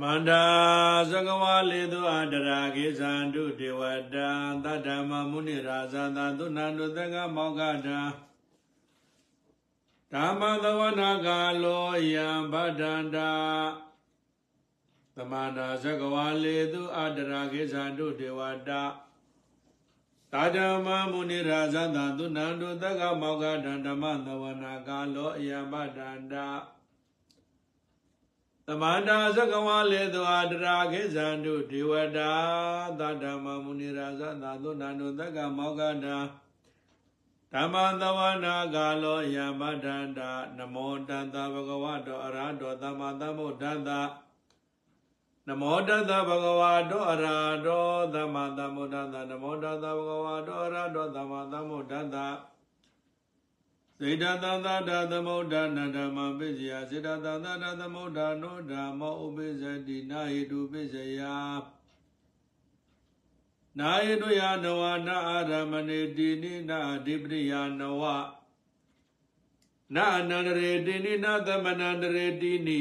မန္တာသကဝါလေသူအတရာကိသန္တုဒေဝတာသတ္တမမုနိရာဇာသသုဏန္တုသကမောကတာဓမ္မသဝနာကာလောယံဗဒ္ဒန္တာသမန္တာသကဝါလေသူအတရာကိသန္တုဒေဝတာသာဓမ္မမုနိရာဇသသုဏန္တုသကမောကတံဓမ္မသဝနာကာလောယံဗဒ္ဒန္တာ သမန္တာသကဝါလေသောအတရာခေဇန္တုဒေဝတာသတ္တမမုနိရာဇသာသုဏန္တုသကမောကတာဓမ္မသဝနာကာလောယမတန္တာနမောတတ္တဘဂဝတောအရဟတောသမ္မာသမ္ဗုဒ္ဓတ္တနမောတတ္တဘဂဝတောအရဟတောသမ္မာသမ္ဗုဒ္ဓတ္တနမောတတ္တဘဂဝတောအရဟတောသမ္မာသမ္ဗုဒ္ဓတ္တ စေတသန္တာဓသမုဒ္ဒနာဓမ္မပိစယစေတသန္တာဓသမုဒ္ဒနောဓမ္မောဥပိစတိနာဟိတုပိစယနာဟိတုယနဝနာအာရမဏေတိနိနာအဓိပတိယနဝနာအနန္တရေတိနိနာသမနန္တရေတိနိ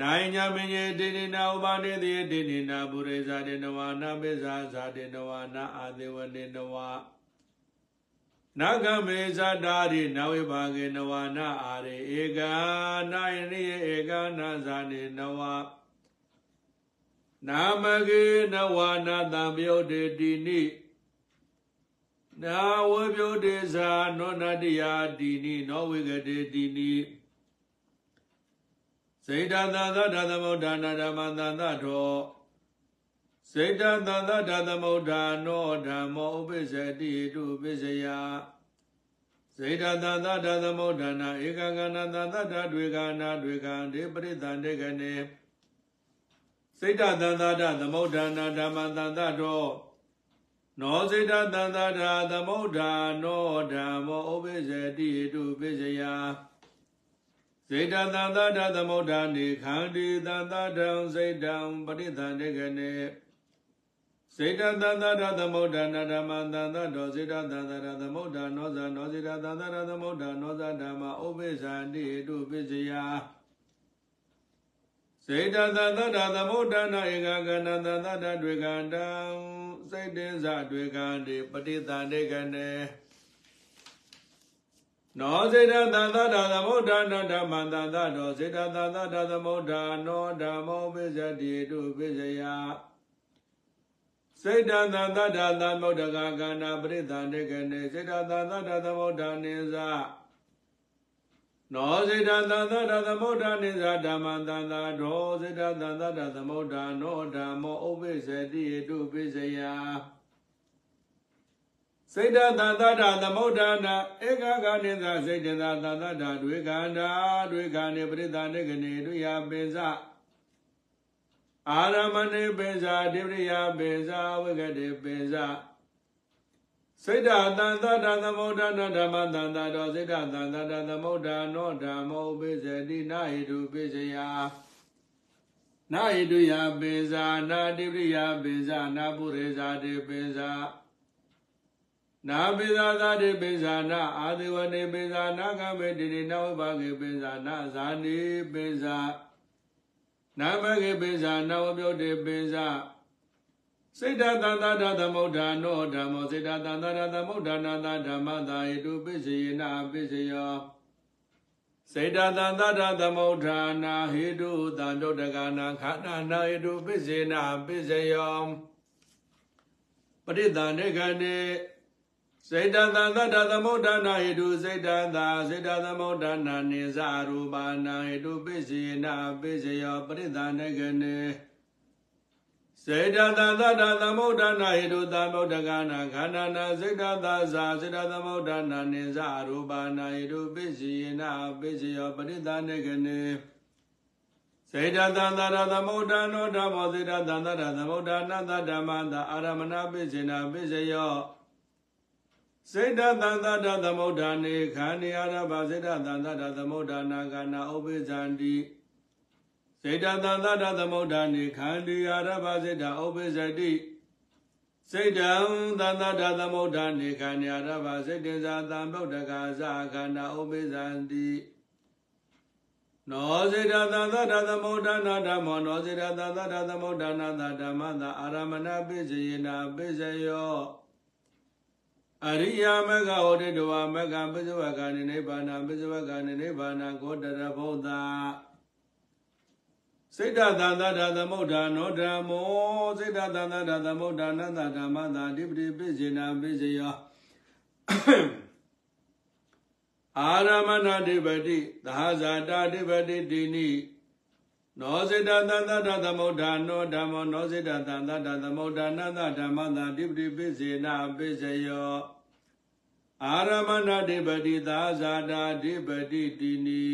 နိုင်ညာမင်းယေတိနိနာဥပါနေတိတိနိနာပုရိသတေနဝနာပိဇာဇာတေနဝနာအာသေဝတေနဝနာ ဂမေဇာတာရိနဝိဘာဂေနဝနာအာရိဧကနာယနိဧကနာဇာနေနဝနာမဂေနဝနာတံပြုတ်တေတိနိနာဝေပြုတ်တေဇာနောနတယတိနိနောဝေကတေတိနိစေတသသဓသမုဒ္ဒနာဓမ္မသန္တထော စေတသန္တဓသမုဒ္ဒနောဓမ္မောဥပိစ္ဆတိတုပိစ္ဆယစေတသန္တဓသမုဒ္ဒနာဧကကနာသန္တဓတွေကနာတွေကံဒေပရိသန္တေကနေစေတသန္တဓသမုဒ္ဒနာဓမ္မသန္တတောနောစေတသန္တဓသမုဒ္ဒနောဓမ္မောဥပိစ္ဆတိတုပိစ္ဆယစေတသန္တဓသမုဒ္ဒနေခန္တီသန္တထံစေတံပရိသန္တေကနေ စေတသန္တရသမုဒ္ဒနာဓမ္မသန္တတောစေတသန္တရသမုဒ္ဒနောဇာနောစေတသန္တရသမုဒ္ဒနောဇာဓမ္မဥပိ္ပဇာတိတုပိစယစေတသန္တရသမုဒ္ဒနာဧကကဏသန္တတတွေကံတံစိတ်တေဇတွေကံတိပฏิသန္တေကနေနောစေတသန္တရသမုဒ္ဒနာဓမ္မသန္တတောစေတသန္တရသမုဒ္ဒနောဓမ္မောပိစတိတုပိစယ စေတသံသတ္တသမုဒ္ဒကကန္နာပရိသန္တေကနေစေတသံသတ္တသမုဒ္ဒနိသနောစေတသံသတ္တသမုဒ္ဒနိသဓမ္မသံသာဒောစေတသံသတ္တသမုဒ္ဒနောဓမ္မောဥပိစ္ဆတိတုပိစယစေတသံသတ္တသမုဒ္ဒနာဧကကနိသစေတသံသတ္တတွေခန္ဓာတွေခန္ဓာပရိသန္တေကနေတို့ယပိစ အာရမဏေပိဇာဒိပရိယပိဇာဝိကတိပိဇာစိတ်တသံသတ္တသမုဒ္ဒနာဓမ္မသံသတောစိတ်တသံသတ္တသမုဒ္ဒနောဓမ္မောပိစတိနာဟိတုပိစယနာဟိတုယပိဇာနာဒိပရိယပိဇာနာပုရိဇာတိပိဇာနာပိဇာသာတိပိဇာနာအာသေဝနေပိဇာနာကမေတိတိနဝဘဂေပိဇာနာဇာနိပိဇာ နာမဂေပိဇာနဝပြုတ်တေပိဇာစိတ်တသန္တာဓသမုဒ္ဒနောဓမ္မောစိတ်တသန္တာဓသမုဒ္ဒနာသဓမ္မသာဟိတုပိစေနာပိစယောစေတသန္တာဓသမုဒ္ဒနာဟိတုသံတုတကနာခန္ဓာနာဟိတုပိစေနာပိစယောပရိသန္တေခန္တေ စေတသံသတ္တသမုဒ္ဒနာဟိတုစေတသာစေတသမုဒ္ဒနာနိသရူပါဏဟိတုပိစေနာပိစယောပရိသန္တကနေစေတသံသတ္တသမုဒ္ဒနာဟိတုသမုဒ္ဒကနာခန္ဓာနာစေတသာသာစေတသမုဒ္ဒနာနိသရူပါဏဟိတုပိစေနာပိစယောပရိသန္တကနေစေတသံသရသမုဒ္ဒနောဓမ္မောစေတသံသရသမုဒ္ဒနာသဓမ္မတာအာရမဏပိစေနာပိစယော စေတသန္တတသမုဒ္ဒာနေခန္ဒီအာရဘစေတသန္တတသမုဒ္ဒာနာကနာဥပိဇန္တိစေတသန္တတသမုဒ္ဒာနေခန္ဒီအာရဘစေတဥပိဇတိစေတံသန္တတသမုဒ္ဒာနေခန္ဒီအာရဘစေတေဇာသံဗုဒ္ဓကာဇာခန္ဓာဥပိဇန္တိနောစေတသံသတ္တသမုဒ္ဒနာဓမ္မောနောစေတသံသတ္တသမုဒ္ဒနာသဓမ္မသာအာရမဏပိစယေနာပိစယော အရိယာမဂဟောတိတဝမဂ္ဂပိစဝကနိနိဗ္ဗာနပိစဝကနိနိဗ္ဗာနကိုတရဘုဒ္ဓစိတ်တသံသတ္တသမုဒ္ဒနောဓမ္မောစိတ်တသံသတ္တသမုဒ္ဒနာသဓမ္မသာအဓိပတိပိစေနာပိစယောအာရမဏဓိပတိသဟဇာတာဓိပတိတိနိ နောစေတသံသတ္တသမုဒ္ဒနောဓမ္မောနောစေတသံသတ္တသမုဒ္ဒနာသဓမ္မသာဓိပတိပိစေနာပိစယောအာရမဏဓိပတိသဟဇာတာဓိပတိတိနိ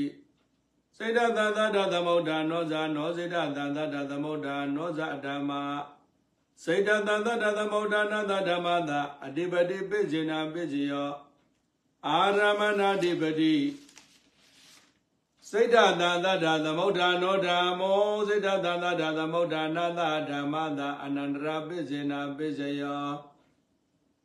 စေတသံသတ္တသမုဒ္ဒနောဇာနောစေတသံသတ္တသမုဒ္ဒနောဇာဓမ္မာစေတသံသတ္တသမုဒ္ဒနာသဓမ္မသာအဓိပတိပိစေနာပိစယောအာရမဏဓိပတိ စိတ်တသံသတ္တသမုဋ္ဌာနောဓမ္မောစိတ်တသံသတ္တသမုဋ္ဌာနာသဓမ္မသာအနန္တရာပိစေနာပိစယော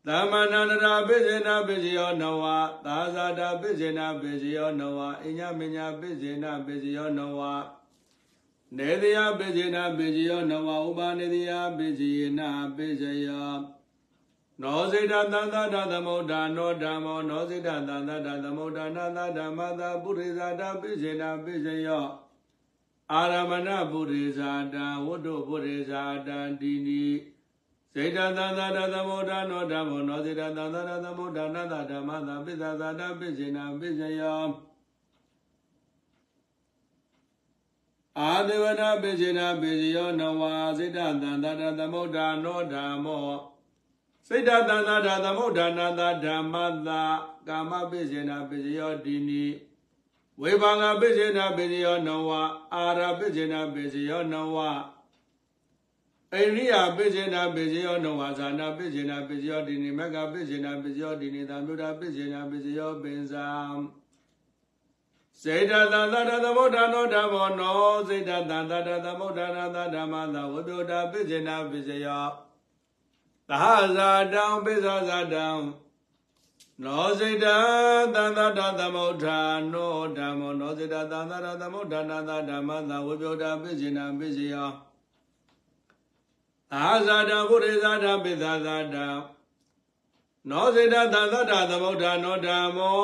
သမဏန္တရာပိစေနာပိစယောနဝသာဇာတာပိစေနာပိစယောနဝအညမညာပိစေနာပိစယောနဝနေတယပိစေနာပိစယောနဝဥပါနေတယပိစေနာပိစယော နောစိတသံသတသမုဒ္ဒနောဓမ္မောနောစိတသံသတသမုဒ္ဒနာသဓမ္မသာပုရိဇာတပိစေနာပိစယောအာရမဏပုရိဇာတဝတ္တုပုရိဇာတတိနိစေတသံသတသမုဒ္ဒနောဓမ္မောနောစိတသံသတသမုဒ္ဒနာသဓမ္မသာပိသဇာတပိစေနာပိစယောအာဒေဝနာပိစေနာပိစယောနဝစေတသံသတသမုဒ္ဒနောဓမ္မော စိတ်တသန္တာဓာသမုဋ္ဌာနာတာဓမ္မတာကာမပိစေနာပိစယောဒီနိဝေဘာငါပိစေနာပိစယောနဝအာရပိစေနာပိစယောနဝအိရိယာပိစေနာပိစယောနဝဇာနာပိစေနာပိစယောဒီနိမက္ကပိစေနာပိစယောဒီနိသံမြုဒပိစေနာပိစယောပင်ဇာစေတသန္တာသမုဋ္ဌာနောဓမ္မောနောစေတသန္တာသမုဋ္ဌာနာဓမ္မတာဝိပယတာပိစေနာပိစယော သဟဇာတံပိဇာဇာတံနောစိတသန္တတသမုဋ္ဌာနောဓမ္မောနောစိတသန္တတသမုဋ္ဌာနာသဓမ္မသဝိပယတာပိစိနာပိစိယောအာဇာတဘုရိဇာတပိဇာဇာတနောစိတသန္တတသမုဋ္ဌာနောဓမ္မော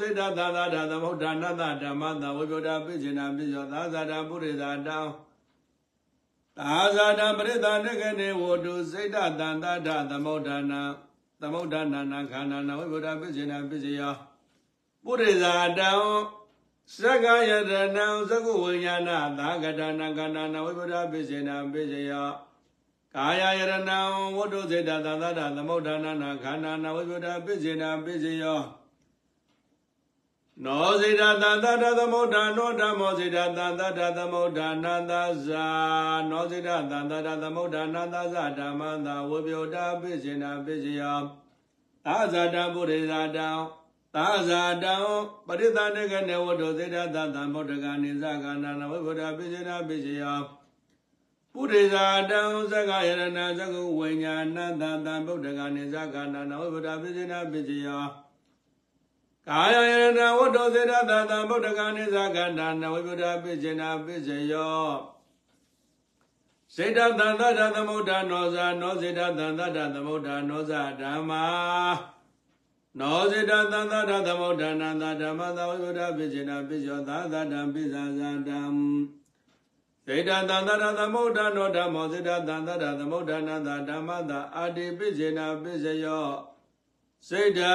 စိတသန္တတသမုဋ္ဌာနာသဓမ္မသဝိပယတာပိစိနာပိစိယောသာဇာတဘုရိဇာတံ သာဇာတပရိသနကနေဝတုစိတ်တတန်တထသမုဋ္ဌာနာသမုဋ္ဌာနာနာခန္ဓာနာဝိဗုဒ္ဓပိစေနာပိစေယပုရိဇာတံသက္ကယတနံသကုဝိညာဏသာကတနာခန္ဓာနာဝိဗုဒ္ဓပိစေနာပိစေယကာယယရဏံဝတ္တုစေတသန္တထသမုဋ္ဌာနာနာခန္ဓာနာဝိဗုဒ္ဓပိစေနာပိစေယ နောစေတသန္တတသမုဒ္ဒနောဓမ္မောစေတသန္တတသမုဒ္ဒနာသဇာနောစေတသန္တတသမုဒ္ဒနာသဇာဓမ္မသာဝေပယတာပိစေနာပိစယသာဇာတံပုရိဇာတံသာဇာတံပရိသနေကနေဝတ္တစေတသတံဗုဒ္ဓဂာနိဇဂာနာနဝိဗုဒ္ဓပိစေနာပိစယပုရိဇာတံသက္ကယရဏသကုဝိညာဏတတံဗုဒ္ဓဂာနိဇဂာနာနဝိဗုဒ္ဓပိစေနာပိစယ ကာယယရဏဝတ္တောစေတသတံဗုဒ္ဓဂာနိသကန္တာနဝိဗုဒ္ဓပိစေနာပိစေယောစေတသန္တတသမုဒ္ဒနောဇာနောစေတသန္တတသမုဒ္ဒနောဇာဓမ္မာနောစေတသန္တတသမုဒ္ဒနာသဓမ္မသဝိဗုဒ္ဓပိစေနာပိစောသာသတံပိဇာဇာတံစေတသန္တတသမုဒ္ဒနောဓမ္မောစေတသန္တတသမုဒ္ဒနာသဓမ္မသအာတိပိစေနာပိစေယော စိတ်ဓာ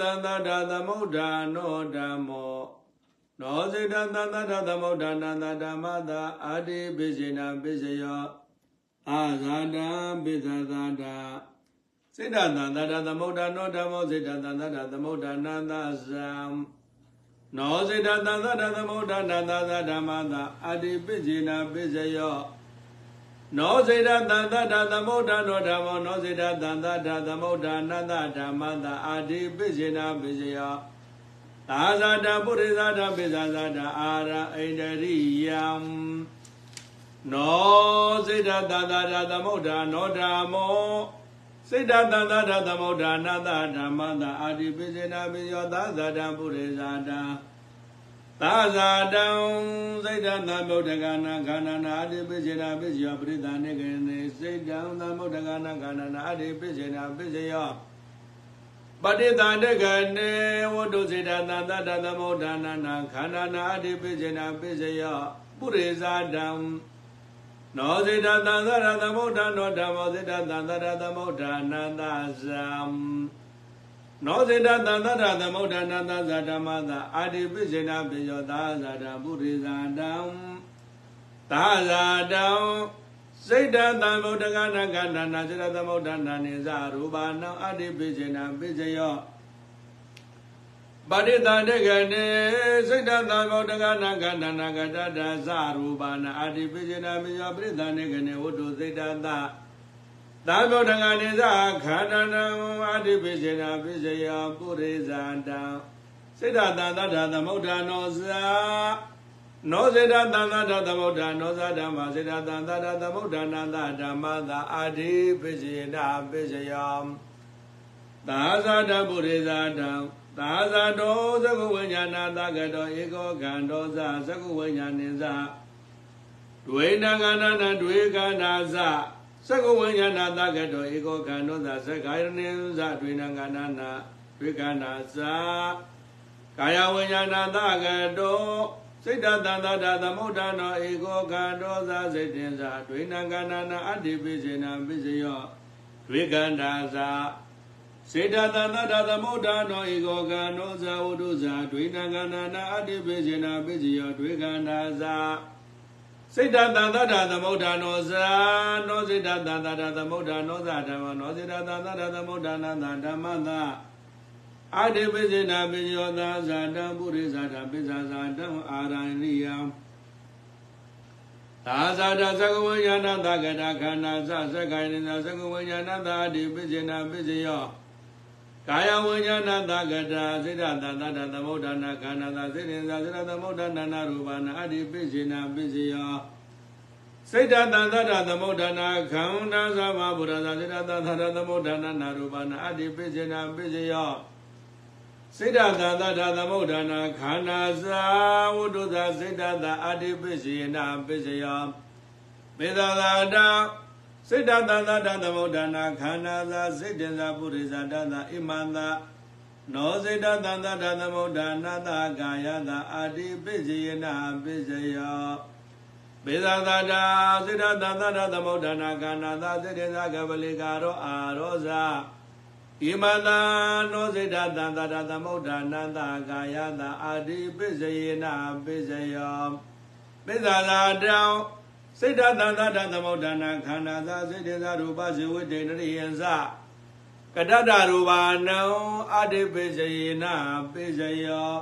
သန္တတာသမုဒ္ဒာနောဓမ္မောနောစိတ်ဓာသန္တတာသမုဒ္ဒာနန္တဓမ္မတာအာတိပိစေနာပိစယောအာဇာတံပိသဇာတာစိတ်ဓာသန္တတာသမုဒ္ဒာနောဓမ္မောစိတ်ဓာသန္တတာသမုဒ္ဒာနန္တဇံနောစိတ်ဓာသန္တတာသမုဒ္ဒာနန္တဇာဓမ္မတာအာတိပိစေနာပိစယော နောစေတသန္တတသမုဒ္ဒနောဓမ္မောနောစေတသန္တတသမုဒ္ဒနာတဓမ္မတအာတိပိစေနာပိစယသာဇာတပုရိသတာပိဇာဇာတအာရအိန္ဒရိယံနောစေတသန္တတသမုဒ္ဒနောဓမ္မောစေတသန္တတသမုဒ္ဒနာတဓမ္မတအာတိပိစေနာပိယောသာဇာတပုရိသတာ သာဇာတံစိတ်တံသမုဒ္ဒကနာခန္ဓာနာအတိပိစေနာပိစယောပရိသနေကနေစိတ်တံသမုဒ္ဒကနာခန္ဓာနာအတိပိစေနာပိစယောပတိတန္တကနေဝတ္တုစေတသံသတ္တသမုဒ္ဒနာနာခန္ဓာနာအတိပိစေနာပိစယောပုရိဇာတံနောစေတသံသရသမုဒ္ဒနောဓမ္မောစေတသံသရသမုဒ္ဒနာသဇံ နောစေတသံသရသမုဒ္ဒနာသဇဓမ္မသာအာတိပိစေနာပိယောသာဇာတပုရိဇာတံသာဇာတံစိတ်တသံဗုဒ္ဓကနာကန္တနာစေတသမုဒ္ဒနာနိဇရူပါနံအာတိပိစေနာပိစယောပရိသန္တကနေစိတ်တသံဗုဒ္ဓကနာကန္တနာကတ္တဇရူပါနအာတိပိစေနာပိယောပရိသန္တကနေဝတ္တုစိတ်တသ သာဗုဒ္ဓကနေဇခန္ဓာနံအာတိပိစေနာပိစယောပုရိဇာတံစိတ္တသံသတ္တသမုဒ္ဒနောဇာနောစေတသံသတ္တသမုဒ္ဒနောဇာဓမ္မစေတသံသတ္တသမုဒ္ဒနာသဓမ္မသာအာတိပိစေနာပိစယောသာဇာတပုရိဇာတံသာဇာတောသကုဝိညာဏသကတောဧကောခန္တောဇသကုဝိညာဏိဇဒွေနကန္နဒွေကန္နာဇ သကုဝိညာဏသကတောဧကောခန္တောဇသက္ကာယနိဇဒွေနကန္နာဒွေကန္နာဇကာယဝိညာဏသကတောစိတ်တသန္တတာသမုဒ္ဒနောဧကောခန္တောဇစိတ်တင်္ဇဒွေနကန္နာအတ္တိပိစေနပိစယောဒွေကန္နာဇစေတသန္တတာသမုဒ္ဒနောဧကောခန္တောဇဝုဒုဇဒွေနကန္နာအတ္တိပိစေနပိစယောဒွေကန္နာဇ စိတ်တသန္တတာသမုဒ္ဒနောဇာနောစိတ်တသန္တတာသမုဒ္ဒနောဇာဓမ္မနောစိတ်တသန္တတာသမုဒ္ဒနာသဓမ္မသာအာတိပိစေနာပိယောသာဇာတံပုရိဇာတပိဇာဇာတံအာရဏိယံသာဇာတသကဝိညာဏသကတာခန္ဓာသသက္ကိုင်နိသကဝိညာဏသာအာတိပိစေနာပိစယော ကာယဝိညာဏသကတာစိတ္တသတ္တသမုဒ္ဒနာခန္ဓာသာစိတ္တေသာစိတ္တသမုဒ္ဒနာနာရူပနာအာတိပိစေနာပိစယောစိတ်တသန္တရသမုဒ္ဒနာခန္ဓာသဘာဗုဒ္ဓသာစိတ္တသန္တရသမုဒ္ဒနာနာရူပနာအာတိပိစေနာပိစယောစိတ္တသာသတာသမုဒ္ဒနာခန္ဓာသာဝတ္တုသာစိတ္တသာအာတိပစ္စေနာပစ္စယောမေသာသာတာ စိတ္တသာသတာသမုဒ္ဒနာခန္ဓာသာစိတ္တသာပုရိသတသာဣမန္တာနောစိတ္တသန္တတာသမုဒ္ဒနာသာကာယသာအာတိပစ္စေနာပစ္စယောမေသာသာတာစိတ္တသန္တတာသမုဒ္ဒနာခန္ဓာသာစိတ္တသာကပလိကာရောအာရောဇာဣမတံနောစိတ္တသံတရသမုဒ္ဒနန္တကာယတာအာတိပစ္စယေနပစ္စယောပိစ္ဆာသာတံ စိတ္တသံတရသမုဒ္ဒနာခန္ဓာသာစိတ္တသာရူပဇေဝတေနရိယံသကတတရူပါနံအာတိပစ္စယေနပစ္စယော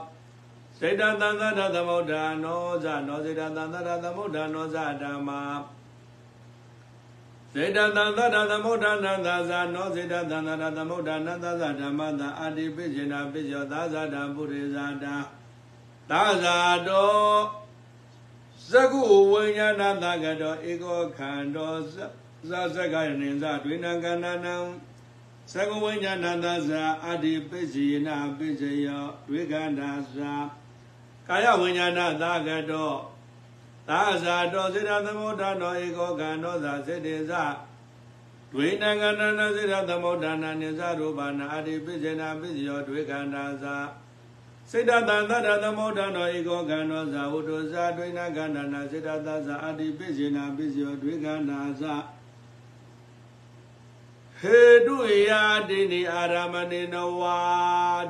စိတ္တသံတရသမုဒ္ဒနောဇနောစိတ္တသံတရသမုဒ္ဒနောဇဓမ္မာစေတသံသတ္တသမုဒ္ဒနာသာဇာနောစေတသံသတ္တသမုဒ္ဒနာသာဇာဓမ္မသာအာတိပိစေနာပိယောသာဇာတံပုရိဇာတာသာဇာတော သကုဝိညာဏသကတောဧကောခန္တောဇာဇကယနိဇဒွေနကန္နနံသကုဝိညာဏသဇာအာတိပိစေနာပိစယောဒွေကန္တာဇာကာယဝိညာဏသကတောသာဇာတောစေတသမုဒ္ဒနောဧကောကံသောသာစေတေဇဒွေနကန္နနစေတသမုဒ္ဒနာနိဇရူပနာအတိပိစေနာပိစယောဒွေကန္တာဇာ စေတသံသတ္တသမုဒ္ဒနောဧကောကံသောဇာဝတ္တောဇာဒွေနကန္နနာစေတသဇာအတိပိစေနာပိစယောဒွေကန္တာဇာဟေတုယာတိနိအာရမဏေနဝါ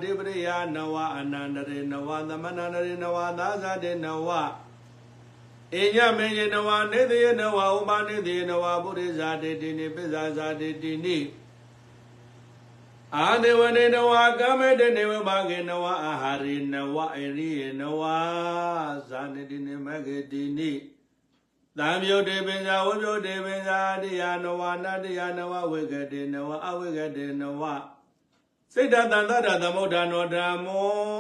ဒေပရိယနဝအနန္တရေနဝသမဏန္တရေနဝသာဇာတေနဝအညမေယနဝနေသေယနဝဥပနေသေယနဝပုရိဇာတေတိနိပိဇာဇာတေတိနိ အာဒေဝနေနဝကမေတနေဝဘာဂေနဝအာဟာရိနဝအရိယနဝဇာနေတိနိမဂေတိနိသံယုတ်တေပင်ဇာဝိယုတ်တေပင်ဇာတရားနဝနာတရားနဝဝေကတေနဝအဝေကတေနဝစိတ်တတန်တတသမုဒ္ဒနောဓမ္မော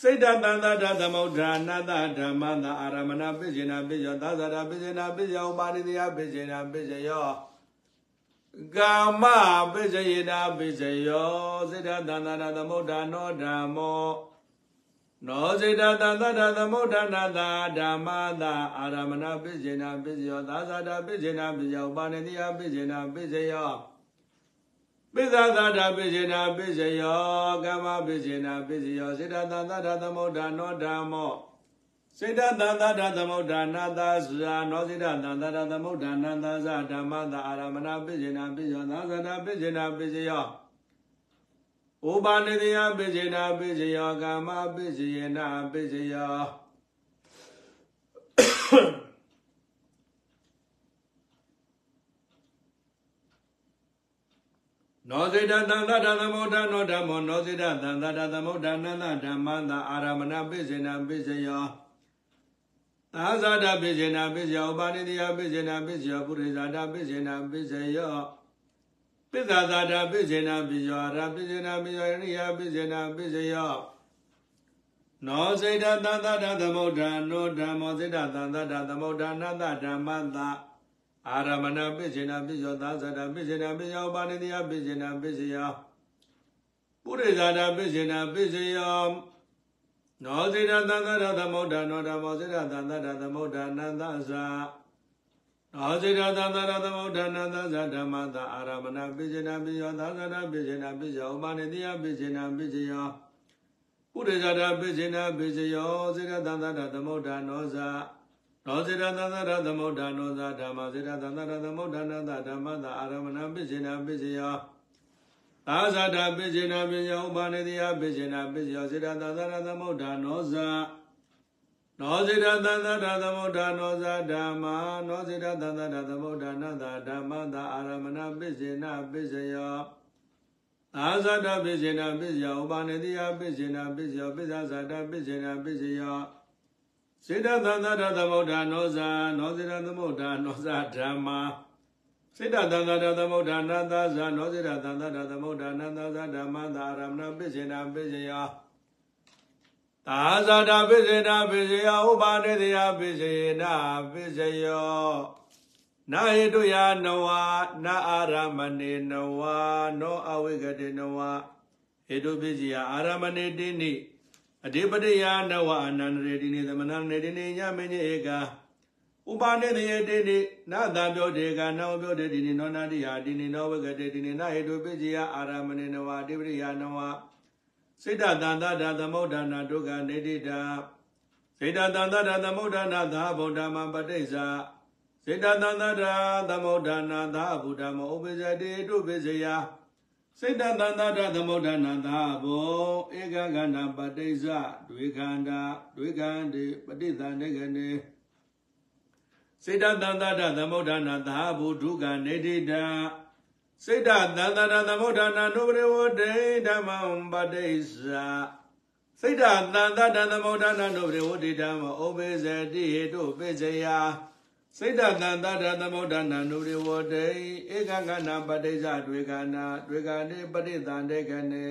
စိတ်တတန်တတသမုဒ္ဒနာတဓမ္မတာအာရမဏပိစေနာပိယောသာသရာပိစေနာပိယောပါရိတယပိစေနာပိစယော ကာမပိစယေနာပိစယောစိတ္တတန္တရသမုဒ္ဒနောဓမ္မောနောစေတသံသတ္တသမုဋ္ဌာနာတာဓမ္မတာအာရမဏပိစေနာပိစယောသာသတာပိစေနာပိစယောပါဏိတိယပိစေနာပိစယောပိသသာတာပိစေနာပိစယောကမ္မပိစေနာပိစယောစေတသံသတ္တသမုဋ္ဌာနောဓမ္မော စေတသံသတ္တသမုဋ္ဌာနာသာဇာနောစေတသံသတ္တသမုဋ္ဌာနာသာဇာဓမ္မတာအာရမဏပိစေနာပိစယောသာသတာပိစေနာပိစယောဥပါနေတယပိစေနာပိစယောကာမပိစေယနာပိစယောနောစေတသံသတ္တသမုဋ္ဌာနောဓမ္မောနောစေတသံသတ္တသမုဋ္ဌာနန္တဓမ္မန္တအာရမဏပိစေနာပိစယော သာဇာတပိစေနာပိစယောဥပါနေတယပိစေနာပိစယောပုရိဇာတပိစေနာပိစယောပိဇာသာတာပိစေနာပိယောအာရပိစေနာပိယောရိယပိစေနာပိစယောနောစေတသံသတ္တသမုဋ္ဌာနောဓမ္မောစေတသံသတ္တသမုဋ္ဌာနန္တဓမ္မန္တအာရမဏပိစေနာပိယောသာဇာတပိစေနာပိယောဥပါနေတယပိစေနာပိစယောပုရိဇာတပိစေနာပိစယော နောစေတသံသတ္တသမုဋ္ဌာနောဓမ္မောစေတသံသတ္တသမုဋ္ဌာနန္တဇာနောစေတသံသတ္တသမုဋ္ဌာနန္တဇာဓမ္မတာအာရမဏပိစေနာပိယောသာဇာတပိစေနာပိယောဥပါနေတယပိစေနာပိစယောပုရိဇာတပိစေနာပိစယောစေတသံသတ္တသမုဋ္ဌာနောဇာနောစေတသံသတ္တသမုဋ္ဌာနောဇာဓမ္မစေတသံသတ္တသမုဋ္ဌာနန္တဓမ္မတာအာရမဏပိစေနာပိစယော သာဇာတပိစေနာပိယောဥပါနေတယပိစေနာပိစယောစေတသံသတ္တသမုဋ္ဌာနောဇာနောစေတသံသတ္တသမုဋ္ဌာနောဇာဓမ္မာနောစေတသံသတ္တသမုဋ္ဌာနန္တဓမ္မတာအာရမဏပိစေနာပိစယောသာဇာတပိစေနာပိစယောဥပါနေတယပိစေနာပိစယောပိဇာဇာတပိစေနာပိစယောစေတသံသတ္တသမုဋ္ဌာနောဇာနောစေတသမုဋ္ဌာနောဇာဓမ္မာ စေတသံသတ္တသမုဋ္ဌာနန္တဇာနောစေတသံသတ္တသမုဋ္ဌာနန္တဇာဓမ္မတာအာရမဏပိစေနာပိစယောသာဇာတပိစေနာပိစယောဥပါနေတယပိစေနာပိစယောနာဟိတုယနဝနာအာရမဏေနဝနောအဝိကတေနဝဟိတုပိစီယအာရမဏေတိနိအဓိပတိယနဝအနန္တရေတိနိသမဏနေတိနိညမင်းဧက ဥပါနေတယေတိနိနာတံပြောတေကနောပြောတေတိနိနောနာတိယတိနိနောဝိကတေတိနိနာဟိတုပိစီယအာရမဏေနဝအဓိပတိယနဝစိတ္တတန်တတာသမုဋ္ဌာနာဒုက္ခနေတိတာစိတ္တတန်တတာသမုဋ္ဌာနာသာဗုဒ္ဓမပဋိစ္ဆာစေတသန္တရာသမုဋ္ဌာနာသာဗုဒ္ဓမောဥပဇတိတုပိစယစေတသန္တရာသမုဋ္ဌာနာသာဘောဧကခန္ဓာပဋိစ္စဒွေခန္ဓာဒွေခန္တိပဋိသန္ဓေကနေ စေတသန္တရာသမုဋ္ဌာနာသာဗုဒ္ဓကနေတိတာစေတသန္တရာသမုဋ္ဌာနာနုပရိဝတေဓမ္မံပဋိစ္စစိတ်တသန္တတသမုဋ္ဌာနာနုပရိဝတိဓမ္မဩဘေဇတိဟေတုပိစယစိတ်တသန္တတသမုဋ္ဌာနာနုရိဝတေဧကကနာပဋိစ္စတွေကနာတွေကနေပဋိသန္တေကနေ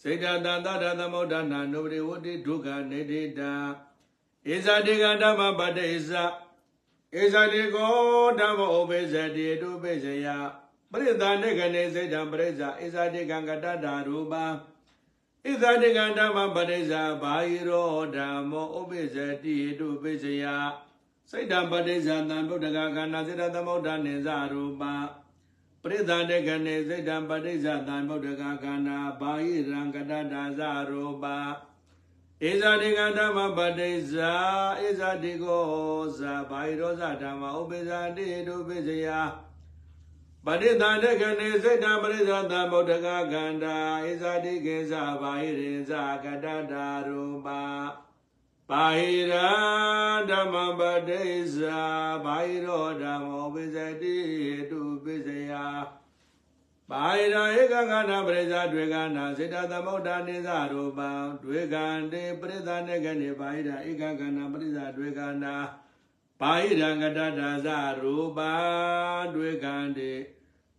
စိတ်တသန္တတသမုဋ္ဌာနာနုရိဝတိဒုက္ခနေတိတာဧဇာတိကဓမ္မပဋိစ္စ ဧဇာတိကောဓမ္မဥပိစ္ဆတိတုပိစ္ဆယပရိသန္တေကနေစိတ်တံပရိစ္ဆဧဇာတိကံကတတ္တာရူပံဣဇာတိကံဓမ္မပရိစ္ဆဘာဟိရောဓမ္မောဥပိစ္ဆတိတုပိစ္ဆယစိတ်တံပဋိဇာတံဗုဒ္ဓဂကနာစေတသမုဒ္ဒနေဇရူပပရိသတေကနေစိတ်တံပဋိဇာတံဗုဒ္ဓဂကနာဘာဟိရံကတတဇရူပ ဧဇာတိကဓမ္မပဋိဇာဧဇာတိကိုဇာဘာဟိရောဇဓမ္မဥပိဇာတိတုပိစယပရိသတေကနေစိတ်တံပရိဇာတံဗုဒ္ဓဂကန္တာဧဇာတိကေဇာဘာဟိရိဇာကတတရူပပါဟိရဓမ္မပတိစ္ဆာဘာဟိရောဓမ္မောပိစတိတုပိစယ ပါဟိရဧကကနာပရိဇာတွေကနာစေတသမုဋ္ဌာနိသရူပံတွေကံတေပရိသနေကနေပါဟိရဧကကနာပရိဇာတွေကနာပါဟိရံကတတဇရူပံတွေကံတေ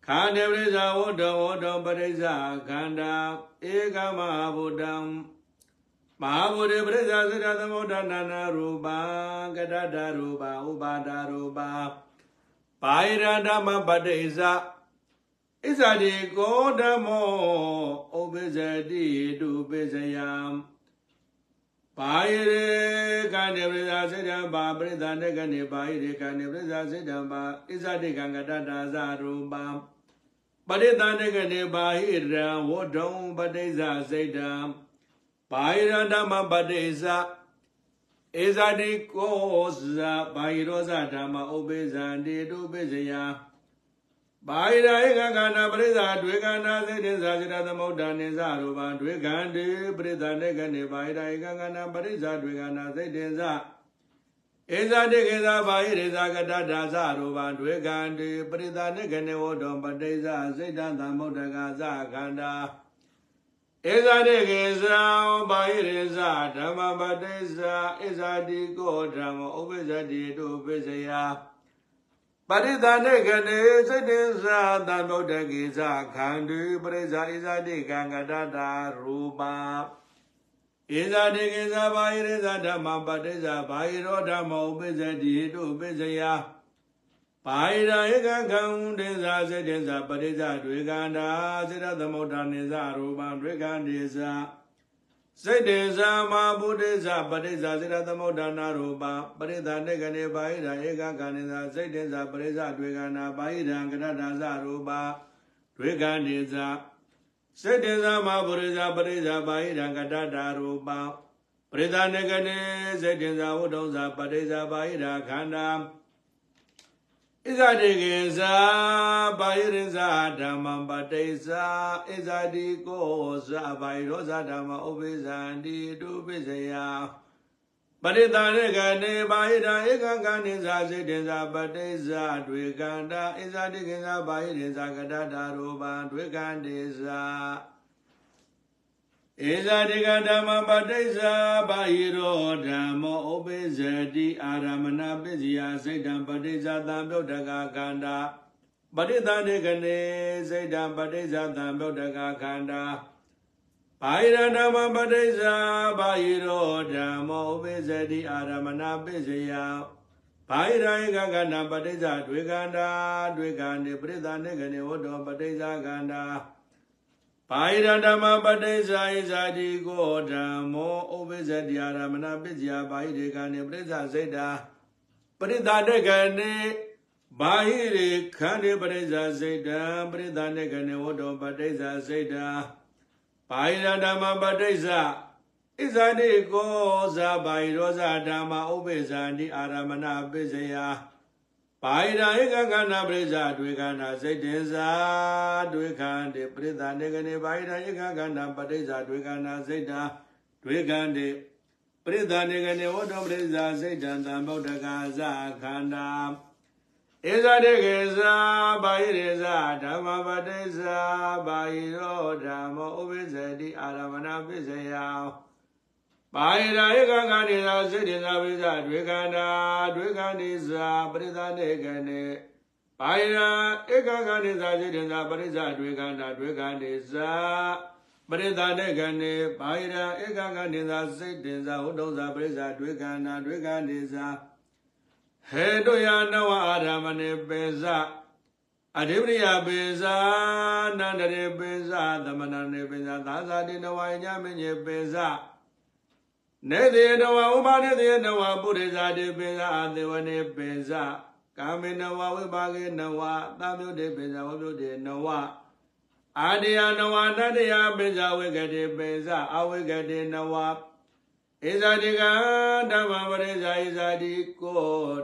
ခန္ဓေပရိဇာဝတ္တဝတ္တပရိဇာခန္ဓာဧကမဟာဗုဒ္ဓံမဟာဗုဒ္ဓပရိစ္ဆာစေတသမုဒ္ဒနာနာရူပံကတတရူပဥပါဒရူပပါယရဓမ္မပတိစ္ဆ ဣဇာတိကောဓမောဥပိဇတိတုပိစယံဘာယရေကံနေပရိသစေတံဘာပရိသနေကနေဘာယရေကံနေပရိသစေတံဘာဣဇတိကံကတတာဇရူပံပရိသနေကနေဘာဟိရံဝဒုံပတိဇစေတံဘာယရဓမ္မပတိဇဧဇတိကောဇဘာယရောဇဓမ္မဥပိဇံတေတုပိစယ ဘာယရာဧကကနာပရိသဒွေကနာစေတေဇာစိရသမုဒ္ဒနိဇရူပံဒွေကံတေပရိသနေကနေဘာယရာဧကကနာပရိသဒွေကနာစေတေဇာဧဇာတိကေဇာဘာယရေဇာကတဒါဇရူပံဒွေကံတေပရိသနေကနေဝတောပတိဇာစိတ်တံသမုဒ္ဒကဇခန္ဓာဧဇာတိကေဇာဘာယရေဇာဓမ္မပတိဇာဧဇာတိကောဓမ္မဥပ္ပဇ္တိတုပိစယ ပရိသနေကနေစိတ်တင်္စာသမုဒ္ဒကေဇာခန္ဓုပရိဇာဧဇာတိကံကတတာရူပဧဇာတိကေဇာဘာယရေဇာဓမ္မပတိဇာဘာယရောဓမ္မဥပ္ပဇ္တိတုပိစယပါယရာဧကခံဒေဇာစေတေဇာပရိဇာတွေကန္တာစေရသမုဋ္ဌာနေဇာရူပံတွေကန္တေဇာ စေတေဇာမဘုဒ္ဓဇာပရိဇာစေရသမုဋ္ဌာနာရူပံပရိသနေကနေပါယရာဧကခံနေဇာစေတေဇာပရိဇာတွေကန္တာပါယရာကရတဇာရူပံတွေကန္တေဇာစေတေဇာမဘုရိဇာပရိဇာပါယရာကတတာရူပံပရိသနေကနေစေတေဇာဝုဒ္ဓဇာပရိဇာပါယရာခန္ဓာ ဣဇတိကေဇာဘာယရိဇာဓမ္မပတိဇာဣဇတိကိုဇာဘာယရောဇာဓမ္မဥပိဇန္တိတုပိစယပရိသရေကနေဘာယရာဧကကနိဇာစေတေဇာပတိဇာတွေကန္တာဣဇတိကေဇာဘာယရိဇာကတတာရူပံတွေကန္တေဇာ ဧဇာတိကဓမ္မပတိစ္ဆာဘာဟိရောဓမ္မောဥပိဇတိအာရမဏပစ္စယစိတ်တံပတိစ္ဆာသံပြုတ်တကခန္ဓာပရိသန္တိကနေစိတ်တံပတိစ္ဆာသံပြုတ်တကခန္ဓာဘာဟိရဓမ္မပတိစ္ဆာဘာဟိရောဓမ္မောဥပိဇတိအာရမဏပစ္စယဘာဟိရာယကကဏပတိစ္ဆာတွေခန္ဓာတွေခန္ဒီပရိသန္တိကနေဝတ္တောပတိစ္ဆာခန္ဓာ ဘာယရဓမ္မပတိစ္ဆာဣဇာတိကိုဓမ္မောဥပ္ပဇ္ဇတိအာရမဏပစ္စယဘာဟိရေကနေပရိစ္ဆာစိတ်တာပရိသတေကနေဘာဟိရေခန္ဒီပရိစ္ဆာစိတ်တံပရိသတေကနေဝတ္တောပတိစ္ဆာစိတ်တာဘာယရဓမ္မပတိစ္ဆာဣဇာတိကိုဇာဘာယရောဇာဓမ္မဥပ္ပဇ္ဇာတိအာရမဏပစ္စယ ပါယရာဧကကနာပရိစ္ဆာတွေခန္ဓာစိတ်တင်္စာတွေခန္တေပရိသနေကနေပါယရာဧကကနာပရိစ္ဆာတွေခန္ဓာစိတ်တာတွေခန္တေပရိသနေကနေဝတ္တပရိစ္ဆာစိတ်တံသံဗုဒ္ဓကာဇခန္ဓာဧဇတေကေဇာဘာယရေဇာဓမ္မပတိစ္ဆာဘာယရောဓမ္မောဥပိစ္ဆတိအာရမဏပစ္စယ ပါယရာဧကကဏိသာစေတေသာဝိဇတွေခန္ဓာတွေခန္ဒီသာပရိသနေကနေပါယရာဧကကဏိသာစေတေသာပရိဇတွေခန္ဓာတွေခန္ဒီသာပရိသနေကနေပါယရာဧကကဏိသာစေတေသာဝတ္တုသာပရိဇတွေခန္ဓာတွေခန္ဒီသာဟေတုယနဝအာရမဏေပေဇအဓိပရိယပေဇာနန္တရေပေဇာသမဏနေပေဇာသာသာတိနဝညမညေပေဇာ နေတိတဝဥပါရိတိတဝပုရိဇာတိပိဇာအသေဝနေပိဇာကာမေနဝဝိပါကေနဝသမြုတေပိဇာဝမြုတေနဝအာတယနဝတတယပိဇာဝိကတိပိဇာအဝိကတိနဝဧဇာတိကဓမ္မပရိဇာဧဇာတိကို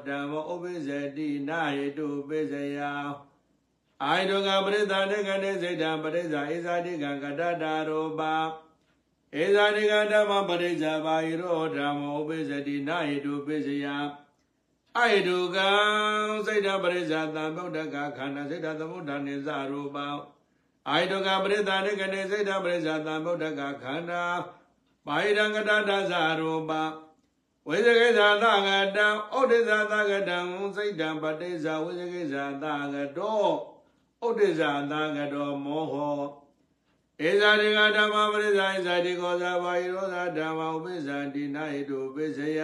ဓမ္မဥပိဇတိနာဟိတုပိဇယအာယတုကပရိသတေကနေစိတ်တံပရိဇာဧဇာတိကကတတာရောပါ ဧဇာတိကဓမ္မပရိစ္ဆာဘာယရောဓမ္မောပိစတိနာဟိတုပိစယအဟိတုကံစိတ်တပရိစ္ဆာသံဗုဒ္ဓကခန္ဓာစိတ်တသမုဒ္ဒနိသရူပံအာဟိတုကပရိသနိကနေစိတ်တပရိစ္ဆာသံဗုဒ္ဓကခန္ဓာဘာဟိတံကတတသရူပံဝိဇကိဇာသကတံဩဒိဇာသကတံစိတ်တံပတိဇာဝိဇကိဇာသကတောဩဒိဇာသကတောမောဟော ဧဇာတိကဓမ္မပရိသဣဇာတိကောဇာဘာယရောဇာဓမ္မဥပိစ္ဆန္တိနာဟိတုပိစယ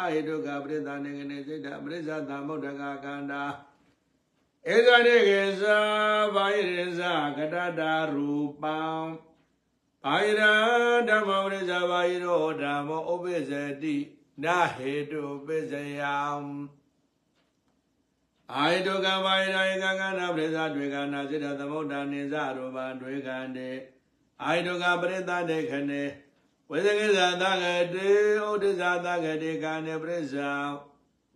အဟိတုကပရိသနေကနေစိတ်တပရိစ္ဆသမုဒ္ဒကကန္တာဧဇာတိကေဇာဘာယရိဇာကတတာရူပံဘာအာယရဓမ္မဝရိဇာဘာယိရောဓမ္မောဥပိစ္ဆတိနာဟေတုပိစ္ဆယံ အာယတုကဘာယရာယကကနာပရိသတွေကနာစိတ္တသမုဒ္ဒနိဇရူပံတွေခန္တေအာယတုကပရိသတေခနေဝေဇကိဇာသကတိဥဒိဇာသကတိကာနေပရိစ္ဆာ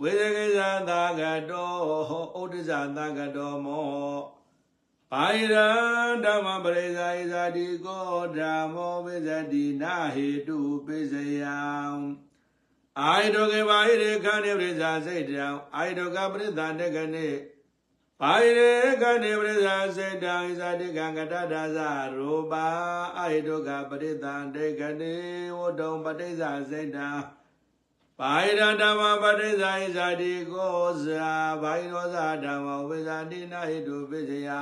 ဝေဇကိဇာသကတောဥဒိဇာသကတောမောဘာယရဓမ္မပရိဇာဣဇာတိကိုဓမ္မောပိဇတိနာဟေတုပိစယံ အာယတောကေဘာယရေခန္ဓေပရိဇာစိတ်တံအာယတောကပရိသတကနေဘာယရေခန္ဓေပရိဇာစိတ်တံဣဇာတိကံကတဒါဇရူပါအာယတောကပရိသတေကနေဝတ္တုံပဋိဇာစိတ်တံဘာယရဓမ္မပဋိဇာဣဇာတိကိုဇာဘာယရောဇာဓမ္မဝိဇာတိနာဟိတုပိစယံ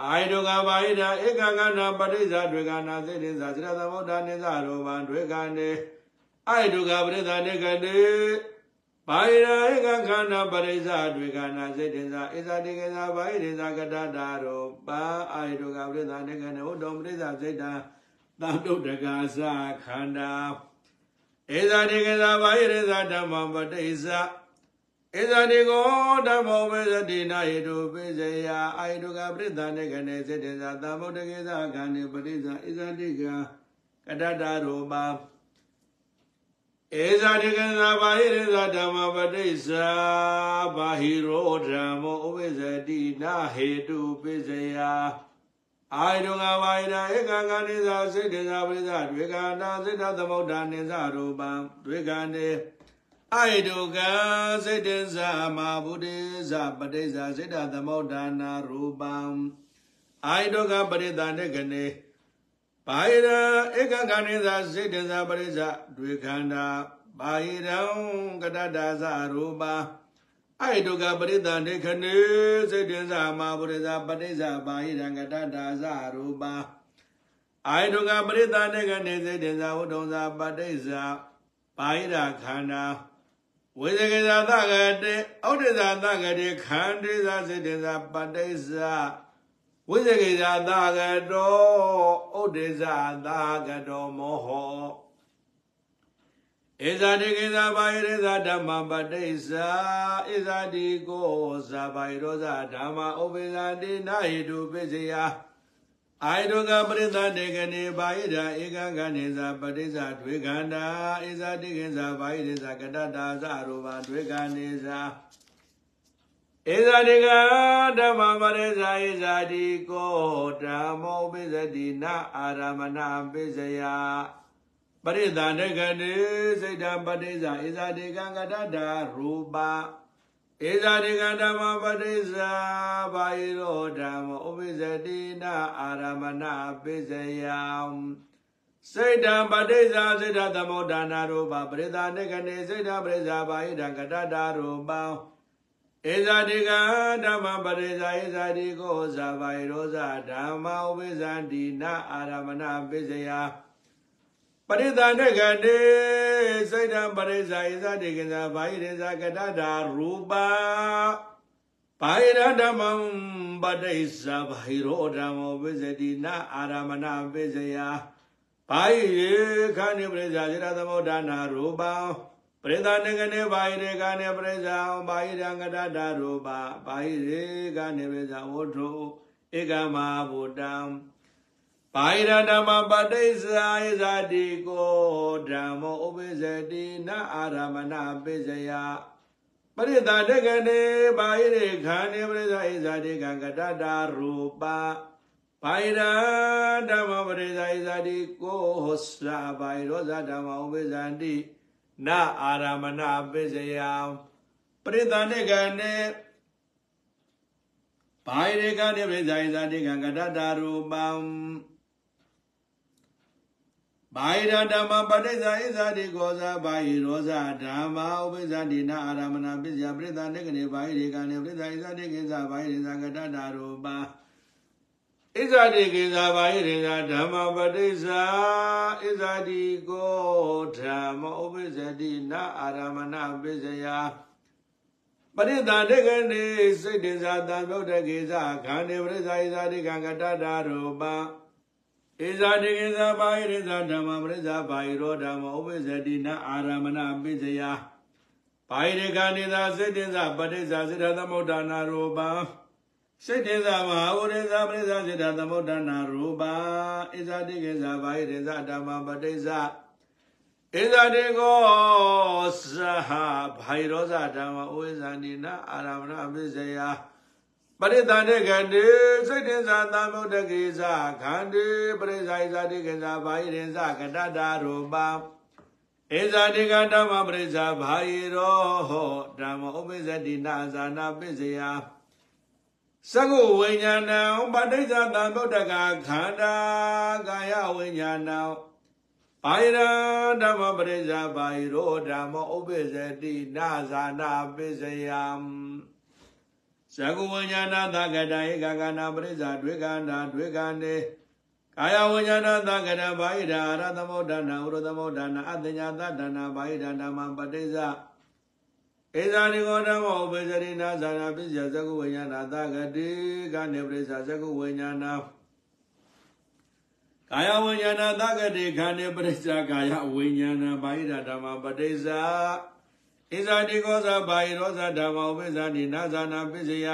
အာယတုကဘာဟိတာဧကကနာပရိစ္ဆာတွေကနာစေတိသာသရသမုဒ္ဒနိသရောဘံတွေကနေ အာယတုကပရိစ္ဆာနေကတိဘာဟိတာဧကခန္ဓာပရိစ္ဆာတွေကနာစေတိသာဣဇာတိကေသာဘာဟိတိသာကတတာရောပါအာယတုကပရိစ္ဆာနေကနေဟုတ်တော်ပရိစ္ဆာစိတ်တံသံတုတ္တကာသခန္ဓာဧဇာတိကေသာဘာဟိတိသာဓမ္မပတိစ္ဆာဣဇာတိကိုဓမ္မောဝေဇတိနာယေတုပိစယအာယတုကပရိသနေကနေစေတေသာသမုဒ္ဒကေသခန္ဓေပရိစ္ဆာဣဇာတိကကတတရူပ ဧဇာတိကသာဘာဟိရိဇာဓမ္မပတိစ္ဆာဘာဟိရောဓမ္မောဥပိစတိနာဟေတုပိစယအာယတုကဘာဟိရာဧကကနိသာစေတေသာပရိစ္ဆာတွေကတာစေတသမုဒ္ဒနိသရူပံတွေကနေအိုက်တုကစိတ်တဇာမဗုဒ္ဓဇပဋိဇာစိတ္တသမုဒ္ဒနာရူပံအိုက်တုကပရိသနေကနေ ဘာယရဧကခဏိဇာစိတ်တဇာပရိဇာတွေခန္ဓာဘာယရံကတတဇာရူပံအိုက်တုကပရိသနေခနေစိတ်တဇာမဗုဒ္ဓဇပဋိဇာဘာယရံကတတဇာရူပံအိုက်တုကပရိသနေကနေစိတ်တဇာဝတ္တုံဇာပဋိဇာဘာယရခန္ဓာဝိဇကေဇာသကတေဩဒိဇာသကတေခန္တိဇာစေတေဇာပတ္တိဇာ ဝိဇကေဇာသကတောဩဒိဇာသကတောမောဟောဧဇာတိကေဇာဘာယရေဇာဓမ္မပတ္တိဇာဧဇာတိကိုဇာဘာယရောဇာဓမ္မဥပိဇာတိနာဟိတုပိစယအာယတုကပရိသတေကနေဘာယိရာဧကံကနေဇာပဋိဇာတွေခန္ဓာဧဇာတိကေဇာဘာယိရေဇာကတတာဇာရူပါတွေကနေဇာ ဧဇာတိကဓမ္မပရိဇာဧဇာတိကိုဓမ္မောပိစတိနာအာရမဏပိစယပရိသန္တကနေစိတ်တပဋိဇာဧဇာတိကံကတတာရူပါဧဇာတိကဓမ္မပတိစ္ဆာဘာယိရောဓမ္မဥပိစတိနာအာရမဏပိစယံစိတ်တံပတိစ္ဆာစိတ်တသမုဒ္ဒနာရူပပရိသနေကနေစိတ်တပရိစ္ဆာဘာယိတံကတတာရူပံ ဧဇာတိကဓမ္မပရိစ္ဆာဧဇာတိကိုဇာဘာယိရောဇဓမ္မဥပိစတိနာအာရမဏပိစယံပရိသနေကနေစိတ်တံပရိစ္ဆာဣဇတိကိဇာဘာယိရေဇာကတတာရူပဘာယရဓမ္မံပတိစ္ဆာဘာယရောဓမ္မောဝိဇတိနာအာရမဏပိစယဘာယိရေခဏိပရိစ္ဆာစေတသမုဒ္ဒနာရူပံ ပရိသနေကနေဘာယိရေကနေပရိစ္ဆာဘာယိရံကတတာရူပဘာယိရေကနေပရိစ္ဆာဝဋ္ထုဧကမဘုဒ္ဓံဘာယရဓမ္မပတိစ္ဆာယဇာတိကိုဓမ္မောဥပိစတိနအာရမဏပိစယပရိသတကနေဘာယရေခန္နေပရိသဣဇာတိကံကတတာရူပဘာယရဓမ္မပရိသဣဇာတိကိုဟောစာဘာယရောဇဓမ္မဥပိစတိ နအာရမဏပိစယပရိသနေကနေဘာယရေကနေပရိသဣဇာတိကံကတတာရူပံဘာယရဓမ္မပဋိစ္ဆာဣဇာတိကောဇာဘာယရောဇာဓမ္မဥပိစ္ဆတိနာအာရမဏပစ္စယပရိသနေကနေဘာယရေကနေပရိသဣဇာတိကိစ္စဘာယရေဇာကတတာရူပါ ဣဇာတိကိစ္စဘာယရေဇာဓမ္မပဋိစ္ဆာဣဇာတိကောဓမ္မဥပိစ္ဆတိနာအာရမဏပစ္စယပရိသတေကနေစိတ်တေဇာတံဗုဒ္ဓကေဇာခန္ဓေပရိသဣဇာတိကံကတတာရူပါဣဧဇာတိကိသဘာဟိရိသဓမ္မပရိစ္ဆာဘာဟိရောဓမ္မဥပ္ပဇ္ဇတိနအာရမဏပိစယဘာဟိရိကနိသာစေတ္တဇပဋိစ္ဆာစေတသမုဒ္ဒနာရူပံ စေတ္တဇမဟာဝရိဇာပရိစ္ဆာစေတသမုဒ္ဒနာရူပံဧဇာတိကိသဘာဟိရိသဓမ္မပဋိစ္ဆာဧဇာတိကောသဟဘာဟိရောဇဓမ္မဥပ္ပဇ္ဇတိနအာရမဏပိစယပရိသန္တေကတိစိတ်တင်္သာသမုဒ္ဒကေသခန္တိပရိဇာဣဇာတိကေသဘာဟိရင်သကတတ္တာရူပံဧဇာတိကဓမ္မပရိဇာဘာဟိရောဟောဓမ္မဥပ္ပဇ္ဇတိနာဇာနာပိစယ သကုဝိညာဏံပဋိစ္စသမုဒ္ဒကခန္ဓာကာယဝိညာဏံဘာယရဓမ္မပရိဇာဘာဟိရောဓမ္မဥပ္ပဇ္ဇတိနာဇာနာပိစယံသကုဝိညာဏသကတဧကကနာပရိစ္ဆာဒွေကန္တာဒွေကန္တေကာယဝိညာဏသကတဘာဟိတာရသမုဒ္ဒနာဥရသမုဒ္ဒနာအတ္တညာသတ္တနာဘာဟိတာဓမ္မပတိစ္ဆ ဧဇာနိကောဓမ္မဥပ္ပဇရိနာဇာနာပစ္စယသကုဝိညာဏသကတိကနေပရိစ္ဆာသကုဝိညာဏကာယဝိညာဏသကတိခန္ဓေပရိစ္ဆာကာယဝိညာဏဘာဟိတာဓမ္မပတိစ္ဆာဣဇာတိကောဇာဘာယရောဇာဓမ္မဥပ္ပဇာတိနာဇာနာပစ္စယ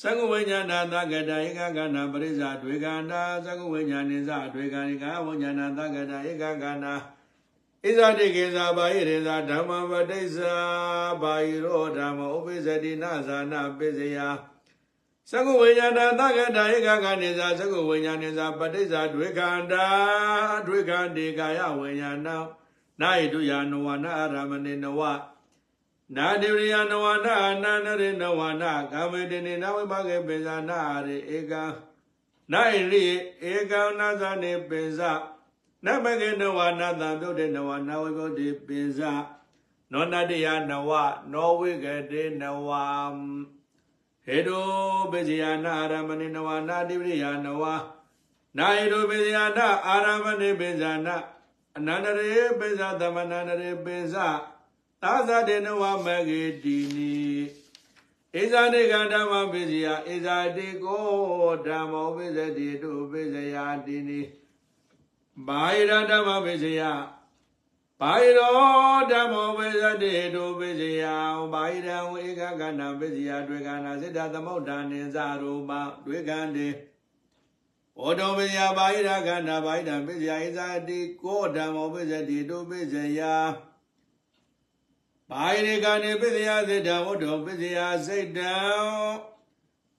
သကုဝိညာဏသကတဧကကနာပရိစ္ဆာဒွေကန္တာသကုဝိညာဏိသဒွေကန္နိကာဝိညာဏသကတဧကကနာ ဣဇာတိကေဇာဘာယရေဇာဓမ္မပတိစ္ဆာဘာယရောဓမ္မဥပ္ပဇာတိနာဇာနာပစ္စယသကုဝိညာဏသကတဧကကနိဇာသကုဝိညာဏိဇာပတိစ္ဆာဒွေကန္တာဒွေကန္တိကာယဝိညာဏနာယတုယနဝနာအာရမဏေနဝနာဒေဝရိယနဝနာနာနရေနဝနာကာမေတနေနဝိပါကေပိဇာနာရေဧကံနာဣရိဧကံနာဇာနေပိဇာ နမကေနဝနာတံပြုတ်တေနဝနာဝိပုတ်တိပိဇာနောနတယနဝနောဝိကတေနဝဟေတုပိဇယနာအာရမဏိနဝနာတိဝရိယနဝနာဟေတုပိဇယနာအာရမဏိပိဇာနာအနန္တရေပိဇာသမဏန္တရေပိဇာသာသတေနဝမဂေတိနိဧဇာတိကဓမ္မပိစယဧဇာတိကိုဓမ္မောပိစတိတုပိစယတိနိ ဘာယရဓမ္မပိစယဘာယရောဓမ္မောပိစတိတုပိစယဘာယရံဝေကကဏပိစယတွေ့ကနာစိတ္တသမုဒ္ဒာနိသရူပတွေ့ကံတေဘောဓောပိစယဘာယရကဏဘာယတံပိစယဧဇာတိကိုဓမ္မောပိစတိတုပိစယဘာဟိရေကနေပစ္စယစေတဝတ္တောပစ္စယစိတ်တံ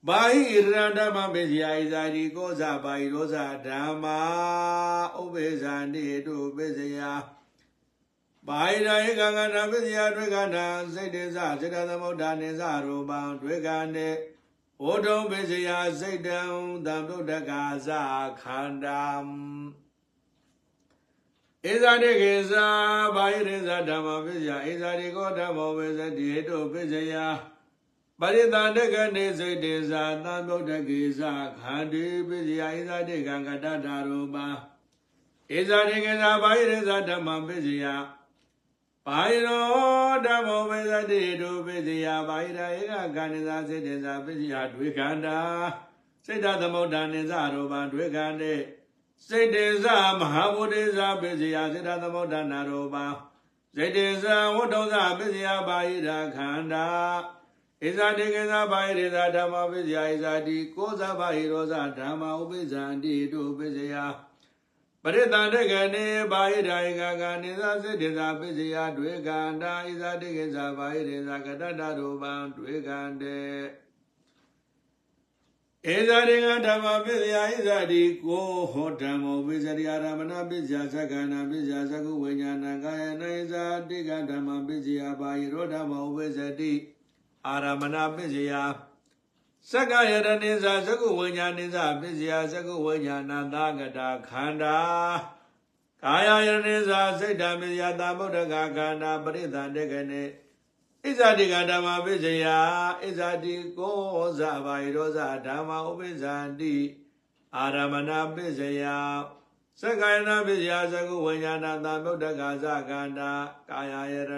ဘာဟိရန္တမပစ္စယဣဇာတိကောဇာဘာဟိရောဇာဓမ္မာဥပေဇာတိတုပစ္စယဘာဟိရာဧကံကနာပစ္စယတွေ့ကနာစိတ်တေဇစေတသမုဒ္ဒနေဇရူပံတွေ့ကနေဝတ္တောပစ္စယစိတ်တံသံဗုဒ္ဓကာဇခန္ဓာဧဇာတိကေဇာဘာယရေဇာဓမ္မပစ္စယဧဇာတိကောဓမ္မောဝေဇတိဟေတုပစ္စယ ပရိသန္တကနေစိတ်တေဇာသံဗုဒ္ဓကေဇာခန္တိပစ္စယဧဇာတိကံကတ္တတာရူပံဧဇာတိကေဇာဘာယရေဇာဓမ္မပစ္စယဘာယရောဓမ္မောဝေဇတိဟေတုပစ္စယဘာယရာဧကကဏ္ဍဇာစိတ်တေဇာပစ္စယဒွေခန္တာစိတ်တသမုဒ္ဒနိဇရူပံဒွေခန္တေစိတ်တေဇမဟာဝုတေဇပိစယစေတသမုဒ္ဒနာရောပါစိတ်တေဇဝတ္တောဇပိစယဘာဟိရာခန္ဓာ ဣဇာတိကေဇဘာဟိရေဇဓမ္မပိစယဣဇာတိကိုဇဘာဟိရောဇဓမ္မဥပိဇံတိတုပိစယပရိသန္တကနေဘာဟိရာဧကကနိသစိတ္တေဇပိစယတွေ့ကန္တာဣဇာတိကေဇဘာဟိရေဇကတတရူပံတွေ့ကန္တေဧဇာရိကဓမ္မပစ္စယဣဇာတိကိုဟောဓမ္မောပစ္စရိအာရမဏပစ္စယသက္ကနာပစ္စယသကုဝိညာဏကာယနိဇာတိကဓမ္မပစ္စယဘာယရောဓမ္မောပစ္စတိ အာရမဏပစ္စယသက္ကယရဏိဇာသကုဝိညာဏိဇာပစ္စယသကုဝိညာဏသာကတာခန္ဓာကာယယရဏိဇာစိတ်ဓာပစ္စယသာဗုဒ္ဓဂခန္ဓာပရိသန္တကနေဣဇာတိကဓမ္မပိစယဣဇာတိကိုဇဘာယရောဇဓမ္မဥပိဇာတိအာရမဏပိစယသက္ကယနာပိစယသကုဝိညာဏသဗုဒ္ဓဂါဇကန္တာကာယယရဏ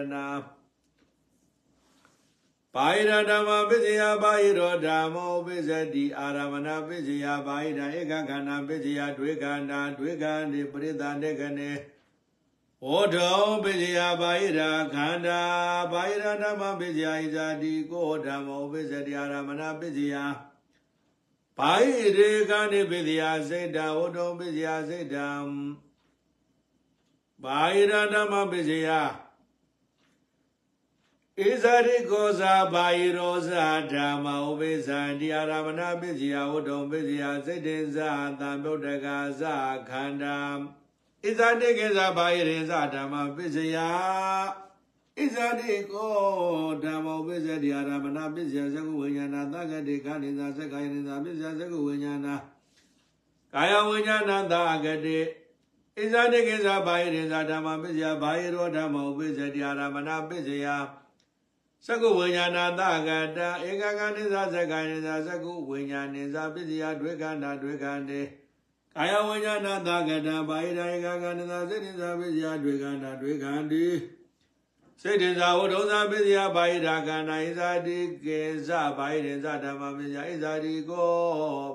ဘာဟိရဓမ္မပစ္စယဘာဟိရောဓမ္မောပစ္စတိအာရမဏပစ္စယဘာဟိရဧကခန္ဓာပစ္စယဒွေခန္ဓာဒွေခန္ဒီပရိသန္တေကနေဝေါထောပစ္စယဘာဟိရာခန္ဓာဘာဟိရဓမ္မပစ္စယဣဇာတိကိုဓမ္မောပစ္စတိအာရမဏပစ္စယဘာဟိရေခန္ဒီပစ္စယစေတဝေါထောပစ္စယစေတံဘာဟိရဓမ္မပစ္စယ ဣဇာတိကောဇာဘာယိရောဇာဓမ္မဥပိသံတိအာရမဏပစ္စယဝတ္တုံပစ္စယစိတ်တေဇာသံဗုဒ္ဓကာဇာခန္ဓာဣဇာတိကေဇာဘာယိရေဇာဓမ္မပစ္စယဣဇာတိကောဓမ္မဥပိသတိအာရမဏပစ္စယသကုဝိညာဏသကတိခဏိဇာသက္ကာယနိဇာပစ္စယသကုဝိညာဏကာယဝိညာဏသကတိဣဇာတိကေဇာဘာယိရေဇာဓမ္မပစ္စယဘာယိရောဓမ္မဥပိသတိအာရမဏပစ္စယ သကုဝိညာဏတကတဧကကနိသသက္ကနိသသကုဝိညာဏိသပစ္စယဒွေခန္ဓာဒွေခန္တေကာယဝိညာဏတကတဘာဟိရဧကကနိသစေတိသပစ္စယဒွေခန္ဓာဒွေခန္တိစေတေဇာဝဒုံသာပစ္စယဘာဟိရာခန္ဓာဣဇာတိကေဇဘာဟိရေဇဓမ္မပစ္စယဣဇာတိကို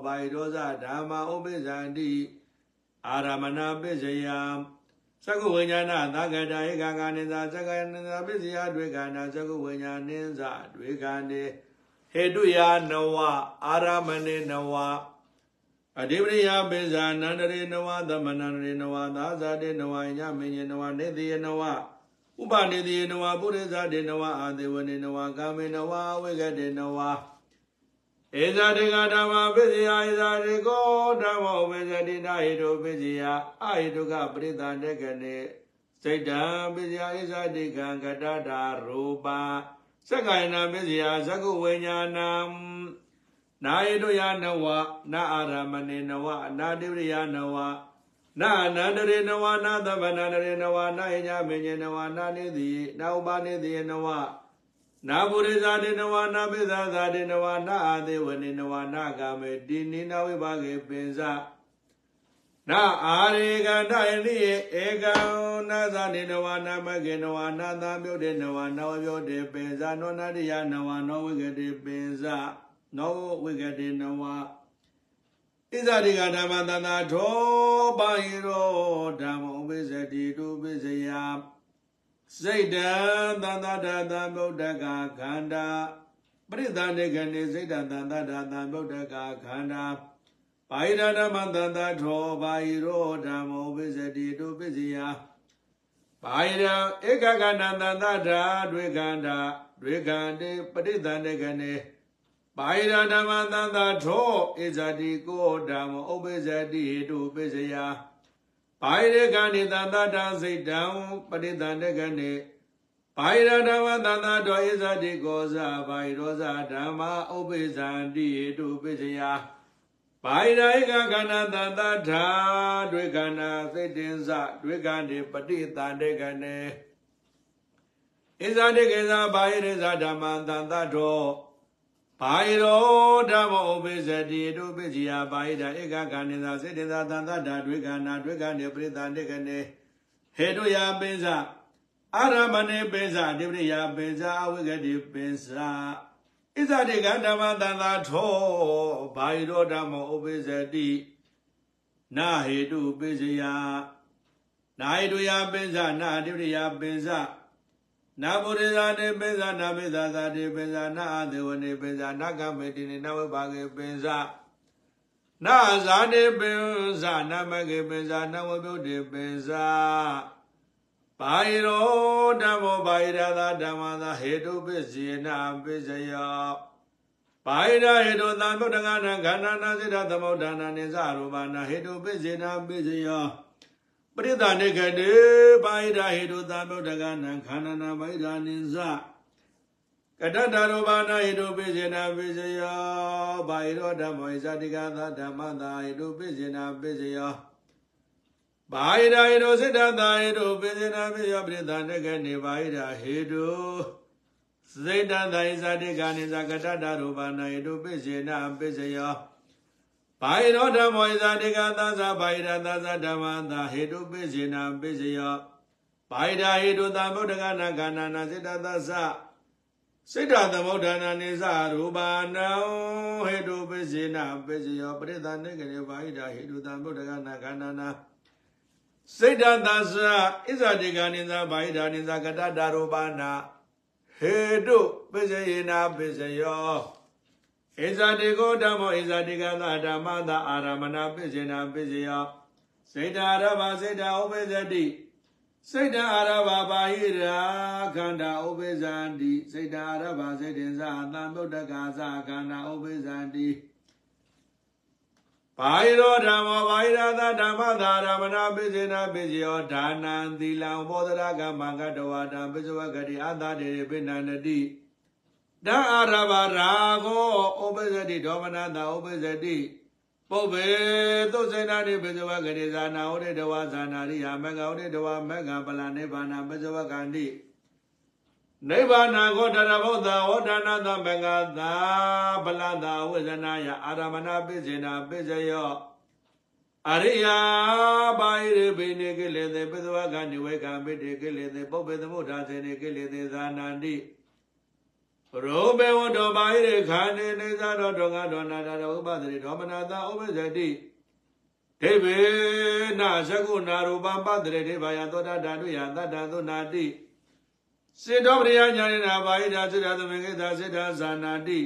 ဘာဟိရောဇဓမ္မဥပိဇန္တိအာရမဏပစ္စယ သကုဝိညာဏသကတာဧကကနိသသကနိသပစ္စယတွေခန္ဓာသကုဝိညာဏင်းစတွေခန္တေဟေတုယာနဝအာရမဏေနဝအဓိပရိယပိဇာနန္တရေနဝသမနန္တရေနဝသာဇာတေနဝညမင်းယေနဝနေတိယေနဝဥပနေတိယေနဝပုရိသတေနဝအာသေဝနေနဝကာမေနဝဝိကတေနဝ ဧဇာတေကဓမ္မပစ္စယဧဇာတေကောဓမ္မောပစ္စတိနာဟိတောပစ္စယအာဟိတုကပရိသန္တကနေစိတ်တံပစ္စယဧဇာတေကံကတတာရူပသက္ကယနာပစ္စယသကုဝိညာဏံနာဟိတုယနဝနာအာရမဏေနဝနာတိပရိယနဝနာအနန္တရေနဝနာသမဏန္တရေနဝနာယညမေညနဝနာနေတိနာဥပါနေတိနဝ နာပုရိသတေနဝနာပိသသာတေနဝနာအာသေဝနေနဝနာကာမေတိနိနာဝိပါကေပင်စနာအာရေကန္တယနိဧကံနာသနေနဝနာမကေနဝနာသံပြုတ်တေနဝနာဝပြုတ်တေပင်စနောနာတိယနဝနောဝိကတေပင်စနောဝိကတေနဝဣဇတိကဓမ္မတန္တာထောပါဟိရောဓမ္မဥပိစတိတုပိစယ စိတ်တံသန္တာတသံဗုဒ္ဓကခန္ဓာပရိသန္တေကနေစိတ်တံသန္တာတသံဗုဒ္ဓကခန္ဓာဘာဟိရဓမ္မသန္တာထောဘာဟိရောဓမ္မောပိစတိတုပိစယဘာဟိရဧကကဏသန္တာဓာဒွေခန္ဓာဒွေခန္တေပရိသန္တေကနေဘာဟိရဓမ္မသန္တာထောဣဇာတိကိုဓမ္မောဥပိစတိဟိတုပိစယ ဘာယရကဏိတန္တတာစိတ်တံပရိသန္တကနေဘာယရဓမ္မသန္တာတော်ဣဇတိကောဇဘာယရောဇဓမ္မဥပိသန္တိဟိတုပိစယဘာယရဧကခန္ဓာသန္တာထာတွေခန္ဓာစိတ်တင်္စတွေခန္ဓေပฏิသန္တေကနေဣဇတိကေဇဘာယရေဇဓမ္မသန္တာတော် ဘာယရောဓမ္မဥပိသတိတုပိจิယဘာယဒဧကခန္ဓေသာစေတေသာသန္တတာတွေခန္ဓာတွေခန္ဓေပရိသန္တေကနေဟေတုယပိစအာရမဏေပိစတိပရိယပိစအဝိကတိပိစဣဇတိကဓမ္မသန္တာထောဘာယရောဓမ္မဥပိသတိနာဟေတုပိစယနာဟေတုယပိစနာတိပရိယပိစ နာပုရိသတေပိဇာနာပိဇာသာတေပိဇာနာအသေဝနေပိဇာနာကမေတိနေနဝဘာကေပိဇာနာဇာတေပိဇာနာမကေပိဇာနဝပြုတ်တေပိဇာဘာယရောဓမ္မောဘာယရသာဓမ္မသာဟေတုပစ္စေနာပစ္စယောဘာယရဟေတုသံဗုဒ္ဓငါနခန္ဓာနာစေတသမုဒ္ဒနာနိသရူပနာဟေတုပစ္စေနာပစ္စယော ပရိသနေကတေပါဣဒဟေတုသံဗုဒ္ဓကနံခန္ဓနာဗိဓာနိဇကတတရောဘာနာဟိတုပိစေနာပိစယောဘာဟိရောဓမ္မေဇတိကသာဓမ္မသာဟိတုပိစေနာပိစယောဘာဟိရာဟိတုစိတ္တသာဟိတုပိစေနာပိယောပရိသနေကနေဘာဟိရာဟိတုစိတ္တသာဟိဇတိကနိဇကတတရောဘာနာဟိတုပိစေနာပိစယော ဘာယရောဓမ္မောဣဇာတိကသသဘာယရသသဓမ္မသာဟေတုပိစေနာပိစယောဘာယရာဟေတုသံဗုဒ္ဓကနာခန္ဓာနာစေတသသစိတ်ဓာသမုဋ္ဌာနာနိသရူပါနံဟေတုပစ္စေနပစ္စယောပရိသနေကရေဘာဟိတာဟေတုတံဗုဒ္ဓကနာခန္ဓာနာစိတ်ဓာသသဣဇာတိကနိသဘာဟိတာနိသကတတာရူပါနာဟေတုပစ္စေနပစ္စယော ဣဇာတိကိုဓမ္မောဣဇာတိကသဓမ္မသာအာရမဏပစ္စေနပစ္စယောစိတ်ဓာရဘစိတ်ဓာဥပ္ပဇ္တိစိတ်ဓာအာရဘဘာဟိရာခန္ဓာဥပ္ပဇန္တိစိတ်ဓာအာရဘစိတ်တင်္စအတံဗုဒ္ဓကာသခန္ဓာဥပ္ပဇန္တိဘာဟိရောဓမ္မောဘာဟိရာသဓမ္မသာရမဏပိစေနပိစယောဒါနံသီလံဘောဓရကမံကတဝါတံပိစဝဂတိအတ္တတေပိဏန္တိ တံအာရဘရာဂောဥပ္ပဇ္တိဒေါမနတာဥပ္ပဇ္တိပုပ္ပေသုစေနာတိပိစဝဂတိဇာနာဥဒေတဝါဇာနာရိယမဂ္ဂဥဒေတဝါမဂ္ဂပလနိဗ္ဗာနပိစဝကန္တိနိဗ္ဗာနကိုတရဘုဒ္ဓဝဒနာတမဂသာဗလတာဝိဇနာယအာရမဏပိစေနာပိစယောအရိယာပါယိရေဘိနေကိလေသေပိသဝကနိဝေကံပိတေကိလေသေပုပ္ပေသမုဒ္ဒါစေနေကိလေသေဇာနန္တိ ရောဘေဝတောပါယိရေခန္နေနေဇာတော်တော်ငါတော်နာတော်ဥပဒတိဒေါမနာတာဥပ္ပဇတိဒိဗေနသကုနာရူပံပတ္တရေဒေဘာယသောတာဓာတုယသတ္တသုနာတိစေတောပရိယညာနေနာဘာဟိတာစေတသမေကိသာစေတဇာနာတိ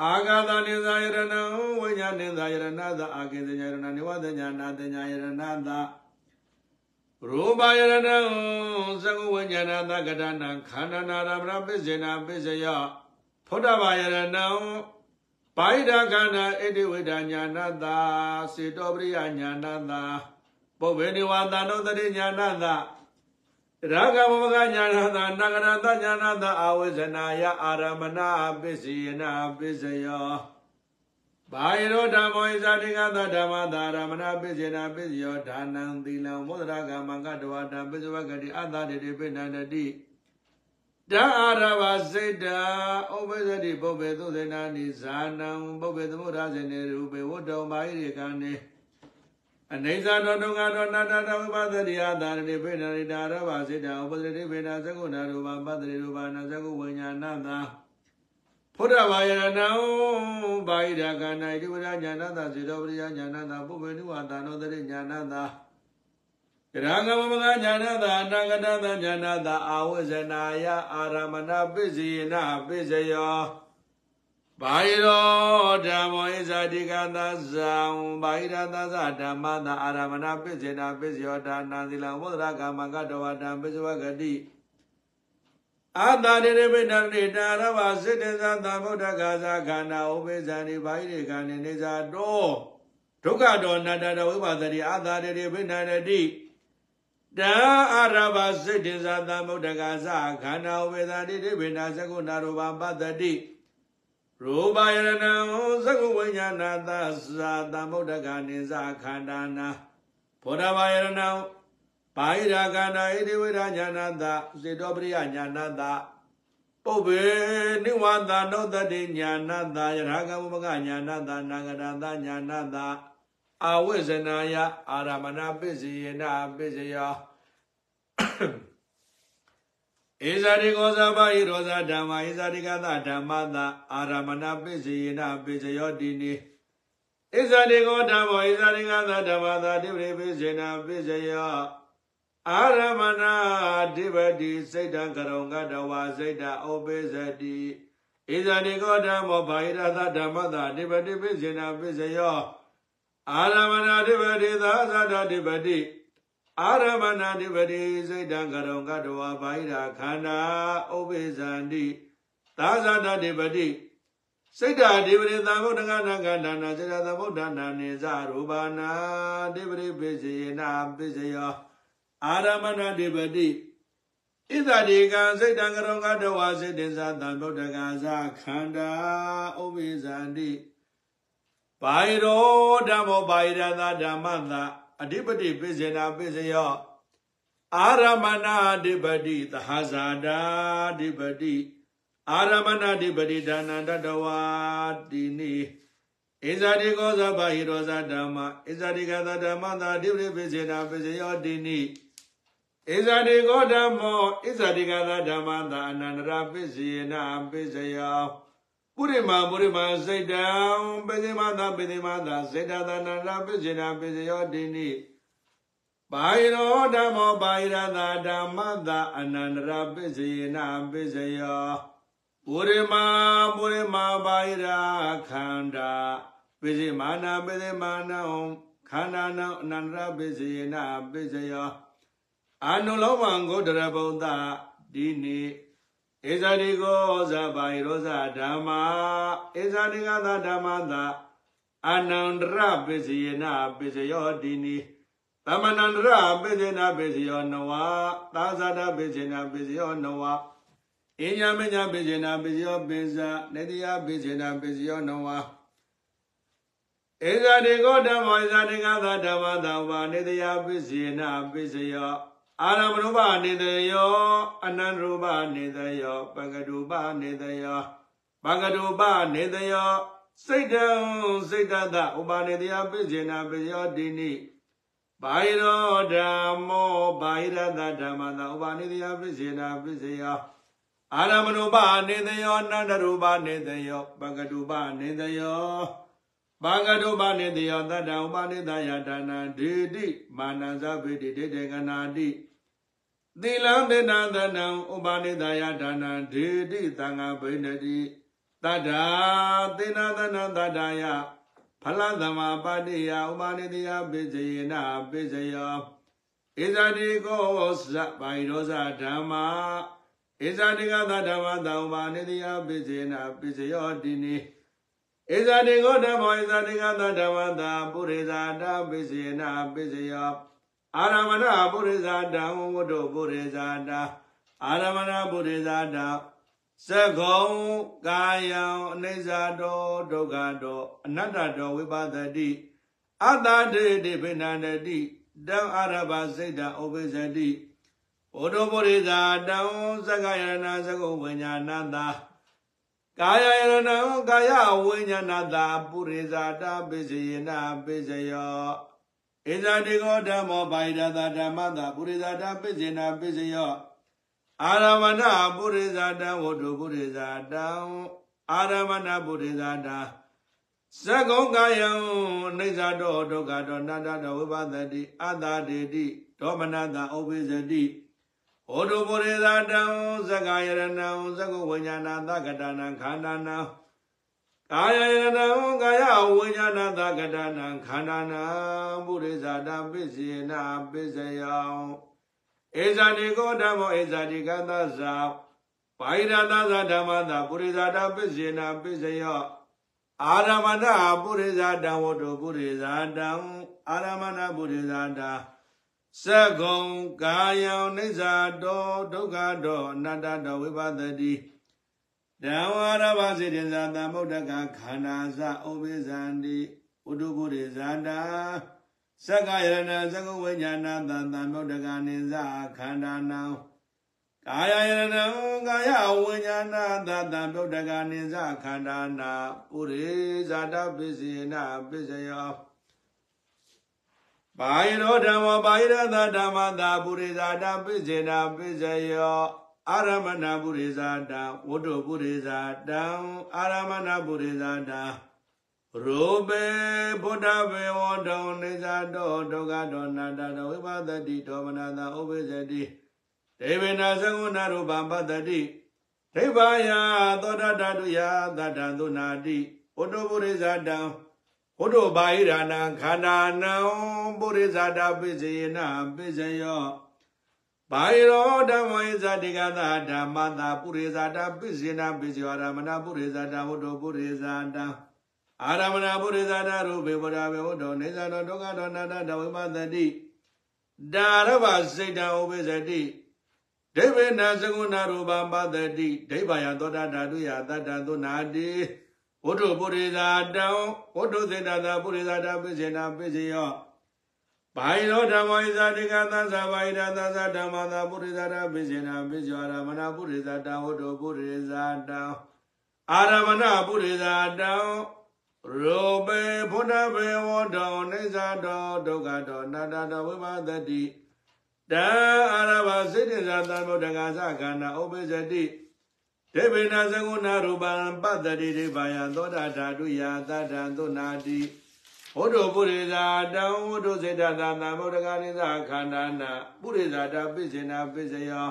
အာဂါသနိဇာယရဏံဝိညာဏိဇာယရဏသအာကိဇညာယရဏနိဝသညာနာတညာယရဏသ ရူပယရဏံသကုဝိညာဏသကတနာခန္ဓာနာရမဏပစ္စေနာပစ္စယဖုဒ္ဓဘာယရဏံပါဠိဒခန္ဓာဣတိဝိဒညာဏသစေတောပရိယညာဏသပုဗ္ဗေနိဝါသနုတ္တိညာဏသရာဂမမကညာနာတာနဂရတညာနာတာအာဝိဇနာယအာရမဏပစ္စယနာပစ္စယော ဘာယရောဓမ္မောဣဇာတိကသဓမ္မတာရမဏပစ္စယနာပစ္စယောဒါနံသီလံမောဒရာကမံကတဝတံပစ္စဝကတိအတ္တတေတိပိဏန္တိတအာရဝစိတ်တာဥပ္ပဇ္တိပုပ္ပေသုသေနာနိဇာနံပုပ္ပေသမုဒ္ဒါစေနေရူပေဝတ္တောမာဟိရိကံနေအနေဇာတောဒုက္ခတောနာတတဝိပသတိယသာရိပိဏရိတာရဝစေတဥပဒတိပိဏသကုဏရူပပတ္တိရူပနာသကုဝိညာဏသာ ဖုဒ္ဓဘာယရဏံဘာဟိရကနာဣတိဝရညာဏသာစေတောပရိယညာဏသာပုပ္ပေနုဝါတာနောတရိညာဏသာရဟံမမကညာဏသာအနာဂတသညာဏသာအာဝဇနာယအာရမဏပစ္စယေနပစ္စယောဘာယရောဓမ္မောဣဇာတိကသဇံဘာဟိရသဇဓမ္မသာအာရမဏပစ္စေနာပစ္စယောဒါနာသီလံဝဒရကာမကတဝတံပစ္စဝဂတိ အာတာရေရပိဏတိတာရဝစိတ္တဇသဗုဒ္ဓဂါဇခန္ဓာဥပိဇာနိဘာဟိရေခန္ဓေနေဇာတောဒုက္ခတောနတ္တဝိပါဒတိအာတာရေရပိဏတိတံအာရဘစိတ္တဇသဗုဒ္ဓဂါဇခန္ဓာဥပိဇာနိတိပိဏသကုဏရူပပတ္တိရူပယရဏံသကုဝိညာဏသသာသမုဒ္ဒဂာနိသခန္ဓာနာဘောဓဘာယရဏံ ဘာဟိရာကန္နာဣတိဝိရာညာဏသစေတောပရိယညာဏသပုပ္ပေနိဝါဒနုတ္တိညာဏသယရာဂဝမကညာဏသနာဂရတညာဏသအာဝိဇနာယအာရမဏပစ္စယေနပစ္စယောဧဇာတိကောဇာပါဟိရောဇာဓမ္မာဧဇာတိကသဓမ္မသာအာရမဏပိစေယနာပိစယောတိနိဧဇာတိကောဓမ္မောဧဇာတိကသဓမ္မသာတိပရိပိစေနာပိစယော အာရမဏဓိပတိစိတ်တံကရုံကတဝါစိတ်တဩပိစတိဧဇာတိကောဓမ္မောဘာဟိရသဓမ္မသာဓိပတိပိစေနာပိစယောအာရမဏဓိပတိသာသဒ္ဓဓိပတိအာရမဏတိပတိစိတ်တံကရုံကတဝါဘာဟိရာခန္ဓာဥပိဇန္တိသာဇာတတိပတိစိတ်ဓာတိပရိသမုဒ္ဒကနာကန္နာစေတသမုဒ္ဒနာနေဇရူပနာတိပရိပိစေနာပိစယော အာရမဏတိပတိဣဇာတိကံစိတ်တံကရုံကတဝါစိတ်တင်္စသမုဒ္ဒကဇခန္ဓာဥပိဇန္တိဘာယရောဓမ္မောဘာယရသဓမ္မသာအဓိပတိပိစေနာပိစယောအာရမဏအဓိပတိသဟဇာတာအဓိပတိအာရမဏအဓိပတိဒါနန္တတဝါတိနိဣဇာတိကောဇဘာဟိရောဇဓမ္မဣဇာတိကသဓမ္မသာအဓိပတိပိစေနာပိစယောတိနိ ဣဣဇာတိကောဓမ္မောဣဇာတိကသာဓမ္မသာအနန္တရာပစ္စယေနပစ္စယောပုရိမာပုရိမာစိတ်တံပိသိမသာပိသိမသာစေတသာနန္တရာပစ္စေနာပစ္စယောတိနိဘာယရောဓမ္မောဘာယရသာဓမ္မသာအနန္တရာပစ္စယေနပစ္စယောပုရိမာပုရိမာဘာယရာခန္ဓာပိစိမာနာပိစိမာနံခန္ဓာနံအနန္တရာပစ္စယေနပစ္စယော အာနုလောမံဂောတရဗုဒ္ဓဒီနိဧဇာတိကောဇာဘာယရောဇဓမ္မာဧဇာတိကသာဓမ္မသာအနန္တရပစ္စယေနပစ္စယောဒီနိသမဏန္တရပစ္စေနာပစ္စယောနဝသာဇာတပစ္စေနာပစ္စယောနဝအညမညပစ္စေနာပစ္စယောပိဇာနေတိယပစ္စေနာပစ္စယောနဝဧဇာတိကောဓမ္မောဧဇာတိကသာဓမ္မသာဝနေတိယပစ္စေနာပစ္စယော အာရမရူပနေတယောအနန္တရူပနေတယောပကရူပနေတယောပကရူပနေတယောစိတ်တံစိတ်တတဥပါနေတယပိစေနာပိယောတိနိဘာယရောဓမ္မောဘာယရတဓမ္မသာဥပါနေတယပိစေနာပိစေယောအာရမရူပနေတယောအနန္တရူပနေတယောပကရူပနေတယောဘာဂတုပနေတယောတတ္တဥပနိတယဒါနံဒေတိမာနံဇဗေတိဒေတေကနာတိ သီလံတေနသနံဥပနိဒယဒါနံဒေတိသံဃဘိနတိတတ္ထာသေနသနံတတ္ထာယဖလသမပါတိယဥပနိတယပိစယေနပိစယောဣဇာတိကောသဗိရောဇဓမ္မာဣဇာတိကသဓမ္မသံဥပနိတယပိစယေနပိစယောတိနိဣဇာတိကောဓမ္မောဣဇာတိကသဓမ္မသပုရိဇာတပိစယေနပိစယော အာရမဏပုရိဇာတံဝတ္တုပုရိဇာတအာရမဏပုရိဇာတသကုံကာယံအနိစ္စတောဒုက္ခတောအနတ္တတောဝိပါဒတိအတ္တတေတိပိဏန္တတိတံအာရဘစိတ်တံဥပိသတိဘုဒ္ဓပုရိဇာတံသက္ကယရဏသကုံဝိညာဏတာကာယယရဏကာယဝိညာဏတာပုရိဇာတပိစယေနပိစယော ဣဇာတိကောဓမ္မောဘာိရတဓမ္မတာပုရိဇာတပိစေနာပိစယောအာရမဏပုရိဇာတဝတ္ထုပုရိဇာတံအာရမဏပုရိဇာတသကုံကာယံအိဋ္ဌတောဒုက္ခတောနတ္တတောဝိပသတိအတ္တဒေတိဒေါမနတဥပိစတိဟောတုပုရိဇာတံသက္ကာယရဏံသကုဝိညာဏသကတနံခန္ဓာနံ ကာယယရဏံကာယဝိညာဏသကတနံခန္ဓာနံပုရိဇာတပစ္စေနပစ္စယံဧဇာတိကောဓမ္မောဧဇာတိကသဇာဘာိရတသဓမ္မတာပုရိဇာတပစ္စေနပစ္စယောအာရမဏပုရိဇာတံဝတ္တုပုရိဇာတံအာရမဏပုရိဇာတသကုံကာယံနိစ္စတောဒုက္ခတောအနတ္တတောဝိပဿတိ တံဝရဘစေတဇာသမုဒ္ဒကခန္ဓာသဩပိဇန္တိဥဒုပုရိဇာတာသက္ကယရဏသကုဝိညာဏသံသမုဒ္ဒကနိဇခန္ဓာနံကာယယရဏကာယဝိညာဏသသမုဒ္ဒကနိဇခန္ဓာနာပုရိဇာတပိစေနပိစယောဘာယရောဓမ္မဘာယရသဓမ္မတာပုရိဇာတပိစေနပိစယော အာရမဏပုရိဇာတဝတ္တုပုရိဇာတံအာရမဏပုရိဇာတရူပေဘုဒ္ဓဘေဝတောနေဇာတောဒုက္ခတောနာတတောဝိပါဒတိဒေါမနတာဥပိသတိဒေဝနာသကုဏရူပံပတ္တိဒိဗ္ဗာယသောတတတုယသတ္တံသုနာတိဝတ္တုပုရိဇာတံဝတ္တုဘာဟိရဏံခန္ဓာနံပုရိဇာတပိစေနပိစယော ဘာယရောဓမ္မေဇတိကသာဓမ္မတာပုရိဇာတပိစေနပိစယောရမဏပုရိဇာတဝတ္တုပုရိဇာတံအာရမဏပုရိသတာရူပေဝရဘေဝတ္တောနေသတောဒုက္ခတောနာတတဝိပသတိဒါရဘစိတ်တံဥပိစတိဒိဗေနသကုဏရူပံပတတိဒိဗ္ဗယသောတာဓာတုယတတ္တသုနာတိဝတ္ထုပုရိသတံဝတ္ထုစေတသာပုရိသတာပိစေနာပိစေယော ဘာယရောဓမ္မောဣဇာတိကသသဘာယရသသဓမ္မသာပုရိသတာပိစေနာပိစေယောရမဏပုရိသတံဝတ္ထုပုရိသတံအာရမဏပုရိသတံရောပေဘုဒ္ဓဘေဝတောနေဇာတောဒုက္ခတောနာတတောဝိပါဒတိတံအာရဘစေတသာသမုဒ္ဒကာသခန္ဓာဥပ္ပဇတိဒေဝေနသကုဏရူပံပတ္တိဒိဗာယသောတာဓာတုယသတ္တံသုနာတိ ဘုဒ္ဓပုရိသတံဝုဒ္ဓစေတသာသမုဒ္ဒကာနိသခန္ဓာနာပုရိသတာပိစေနာပိစယော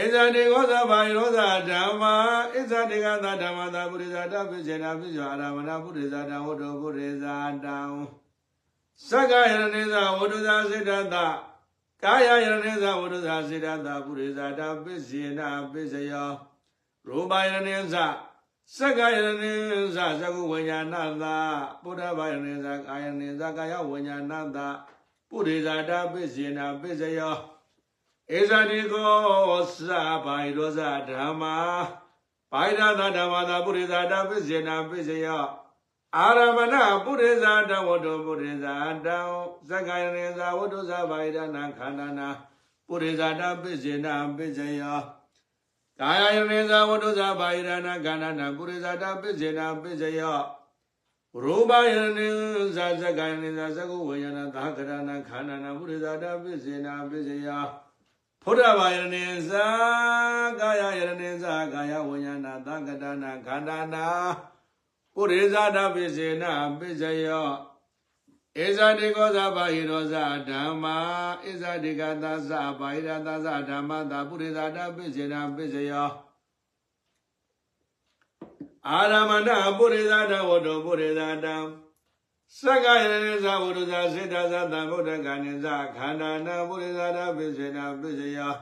ဧဇာတိကောသဘာယရောသဓမ္မာဣဇာတိကသဓမ္မသာပုရိသတာပိစေနာပိစယောအာရမဏပုရိသတံဝုဒ္ဓပုရိသတံသက္ကယရဏိသဝုဒ္ဓသာစေတသကာယယရဏိသဝုဒ္ဓသာစေတသပုရိသတာပိစေနာပိစယောရူပယရဏိသ သက္ကယရဏိသသကုဝိညာဏသပုဒ္ဓဘာယရဏိသကာယရဏိသကာယဝိညာဏသပုရိသတာပိစေနာပိစယောဧဇာတိကောသဘိုင်ရောဇဓမ္မာဘိုင်ရသဓမ္မာသာပုရိသတာပိစေနာပိစယောအာရမဏပုရိသတဝတ္တပုရိသတံသက္ကယရေဇဝတ္တသဗာယရဏခန္ဓာနာပုရိသတပိစေနာပိစယော ကာယယရေဇဝတ္တသဗာယရဏခန္ဓာနာပုရိသတပိစေနာပိစယောရူပယရေဇသက္ကယရေဇသကုဝေယနာသာကရဏခန္ဓာနာပုရိသတပိစေနာပိစယောဖုဒ္ဓဘာယရေဇကာယယရေဇကာယဝေယနာသာကရဏခန္ဓာနာပုရိဇာတပိစေနပိစယော ဧဇာတိကောဇဘာဟိရောဇဓမ္မာဧဇာတိကသသဘာဟိရသသဓမ္မတာပုရိဇာတပိစေနပိစယောအာရမဏပုရိဇာတဝတ္တပုရိဇာတံသက္ကယရေဇဝတ္တဇစေတသတံဗုဒ္ဓဂာနိဇခန္ဓာနာပုရိဇာတပိစေနပိစယော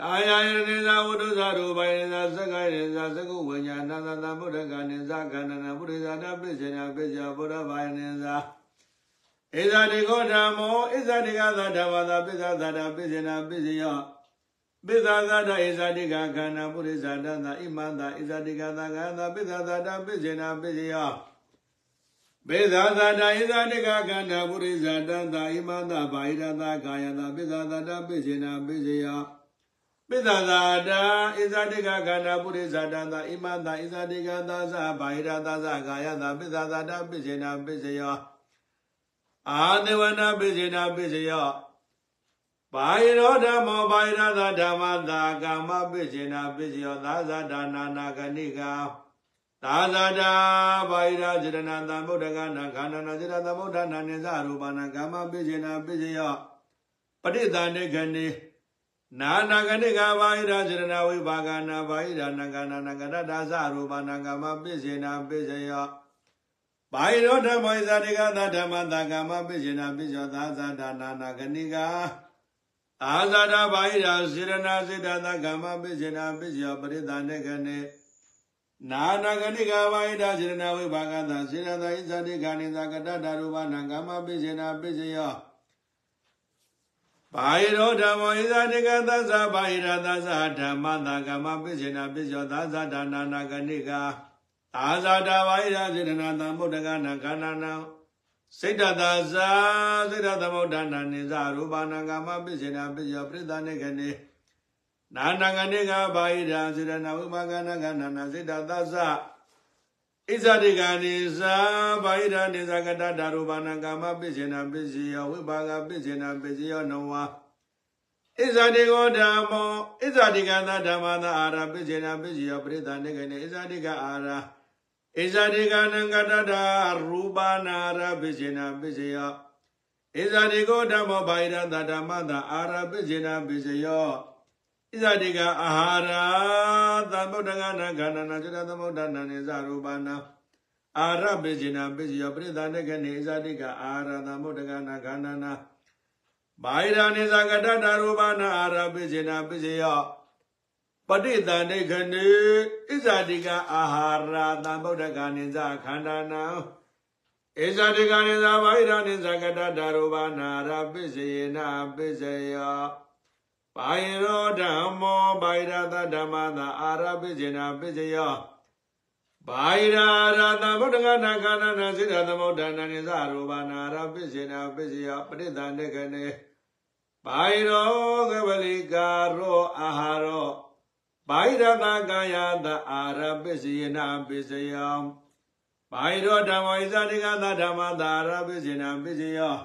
ကာယယနေသာဝတ္ထုသာရူပယနေသာသက္ကယနေသာသကုဝိညာဏသတံဗုဒ္ဓကနေသာခန္ဓနာပုရိသတာပိစေနာပိစယဗုဒ္ဓဘာယနေသာ ဣဇာတိကောဓမ္မောဣဇာတိကသာဓမ္မသာပိဇာသာတာပိစေနာပိစယောပိဇာသာတာဣဇာတိကခန္ဓာပုရိသတာသာဣမန္တာဣဇာတိကသာခန္ဓာပိဇာသာတာပိစေနာပိစယောပိဇာသာတာဣဇာတိကခန္ဓာပုရိသတာသာဣမန္တာဘာဟိရတာကာယတာပိဇာသာတာပိစေနာပိစယောပိသသာတာဣဇာတိကခန္ဓာပုရိသတံသာဣမတဣဇာတိကသာသဘာဟိရသာသကာယသာပိသသာတာပိစေနာပိစယော အာသေဝနာပိစေနာပိစယောဘာဟိရောဓမ္မောဘာဟိရသာဓမ္မသာကာမပိစေနာပိစယောသာဇာတာနာနာဂဏိကာသာဇာတာဘာဟိရာစေတနာသံဗုဒ္ဓကနာခန္ဓာနာစေတသမုဒ္ဒနာနိသရူပနာကာမပိစေနာပိစယောပဋိသန္ဓေခဏိနာနာကတိကဘာဟိရာစေရနာဝိဘာကနာဘာဟိရာနံကနာနံကရတသရူပနံကမပိစေနာပိစယော ဘာဟိရောဓမ္မေဇာတိကသဓမ္မတကမပိစေနာပိစယောသာသတာနာနာကနိကာအာဇာတာဘာဟိရာစေရနာစေတသကမပိစေနာပိစယောပရိသနေကနေနာနာကနိကဘာဟိရာစေရနာဝိဘာကသစေရသာဣဇာတိကနိသကတတရူပနံကမပိစေနာပိစယောဘာဟိရောဓမ္မောဣဇာတိကသသဘာဟိရသသဓမ္မသကမပိစေနာပိစောသသဒါနာနာကနိကာ အာဇာတဘာဟိရစေတနာသံဗုဒ္ဓကနာခန္ဓာနာစိတ်တသာဇာစိတ်တသမုဒ္ဒနာနိဇရူပနာကမပိစေနာပိစောပရိသနေကနေနာနာကနိကာဘာဟိရာစေတနာဝိမကနာကနာနာစိတ်တသာဇာဣဇာတိကာနိဇာဘာဟိရာနိဇာကတတာရူပနာကာမပိစေနာပိစီယောဝိဘာဂပိစေနာပိစီယောနဝါဣဇာတိကောဓမ္မောဣဇာတိကသဓမ္မသာအာရပိစေနာပိစီယောပရိသနေကနေဣဇာတိကအာရ ဣဇာတိကနံကတတာရူပနာရပိစေနာပိစီယောဣဇာတိကောဓမ္မောဘာဟိရသဓမ္မသာအာရပိစေနာပိစီယောဣဇာတိကအာဟာရသမုဒ္ဒကနာခန္ဓာနာစေတသမုဒ္ဒနာနေဇရူပနာအာရပိစိနာပိစိယောပရိသနေကနေဣဇာတိကအာဟာရသမုဒ္ဒကနာခန္ဓာနာဘာဟိရာနေဇကတတရူပနာအာရပိစိနာပိစိယော ပဋိသန္ဓေခဏေဣဇာတိကအာဟာရသမုဒ္ဒကနေဇခန္ဓာနာဣဇာတိကနေဇဘာဟိရာနေဇကတတရူပနာအာရပိစိနာပိစိယောပါယရောဓမ္မောပါယရသဓမ္မသာအာရပိစေနာပိစယောပါယရာရသဗုဒ္ဓဂနာခန္ဓာနာစိတ္တသမုဒ္ဒနာနိသရူပနာရပိစေနာပိစယောပရိသန္တေခနေပါယရောကပလိကာရောအာဟာရော ပါယရသကာယသအာရပိစေနာပိစယောပါယရောဓမ္မောဣဇာတိကသဓမ္မသာအာရပိစေနာပိစယော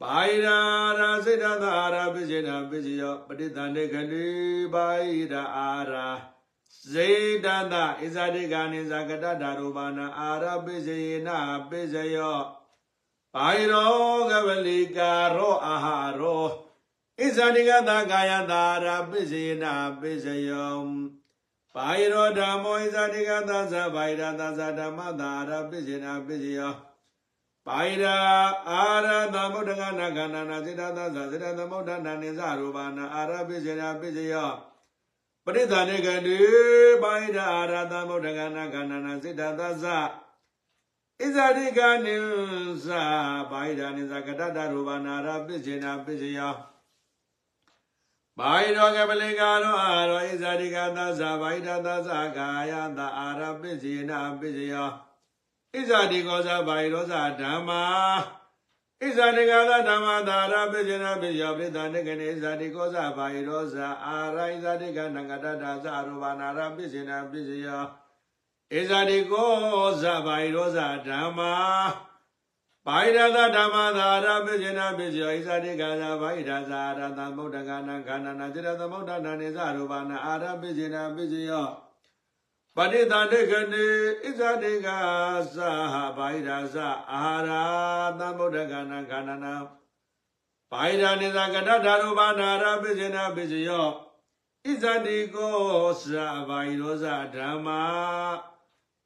ဘာဣရာရာစိတ္တသာအာရာပိစေနာပိစယောပဋိသန္တေခတိဘာဣရာအာရာစေတသဣဇာတိကာနိဇာကတဓာရူပနာအာရပိစေနာပိစယောဘာဣရောကပလိကာရောအာဟာရော ဣဇာတိကသကာယသာရာပိစေနာပိစယောဘာဣရောဓမ္မောဣဇာတိကသသဘာဣရာသသဓမ္မသာရာပိစေနာပိစယောပါယရာအာရသမုဒ္ဒကနာခန္ဓာနာစေတသသစေတသမုဒ္ဒနာနိသရူပနာအာရပိစေနာပိစယောပရိသနေကတိပါယရာအာရသမုဒ္ဒကနာခန္ဓာနာစေတသသဣဇာတိကနိသပါယရာနိသကတတရူပနာအာရပိစေနာပိစယော ဘာယရောကပလိကာရောအာရောဣဇာတိကသသဘာယတသသကာယတအာရပိစေနာပိစယောဣဇာတိကောဇာဘာယရောဇာဓမ္မာဣဇာတိကသာဓမ္မာသာရပိစေနာပိယောပိသနိကနေဣဇာတိကောဇာဘာယရောဇာအာရဣဇာတိကနဂတတာဇာရူပနာရပိစေနာပိစယောဣဇာတိကောဇာဘာယရောဇာဓမ္မာ ဘာယရသဓမ္မာသာရပိစေနာပိစယောဣဇာတိကသာဘာယရဇာရသမုဒ္ဒကနာခန္ဓာနာစေတသမုဒ္ဒနာနေဇရူပနာအာရပိစေနာပိစယောပဋိသန္တေခဏိဣဇာတိကသဟဘာဣရာဇအာဟာရသမုဒ္ဒကနာခန္ဓာနာဘာဣရာနိသကတဓာရုပနာရပိစေနာပိစယောဣဇာတိကောသဘာဣရောဇဓမ္မာ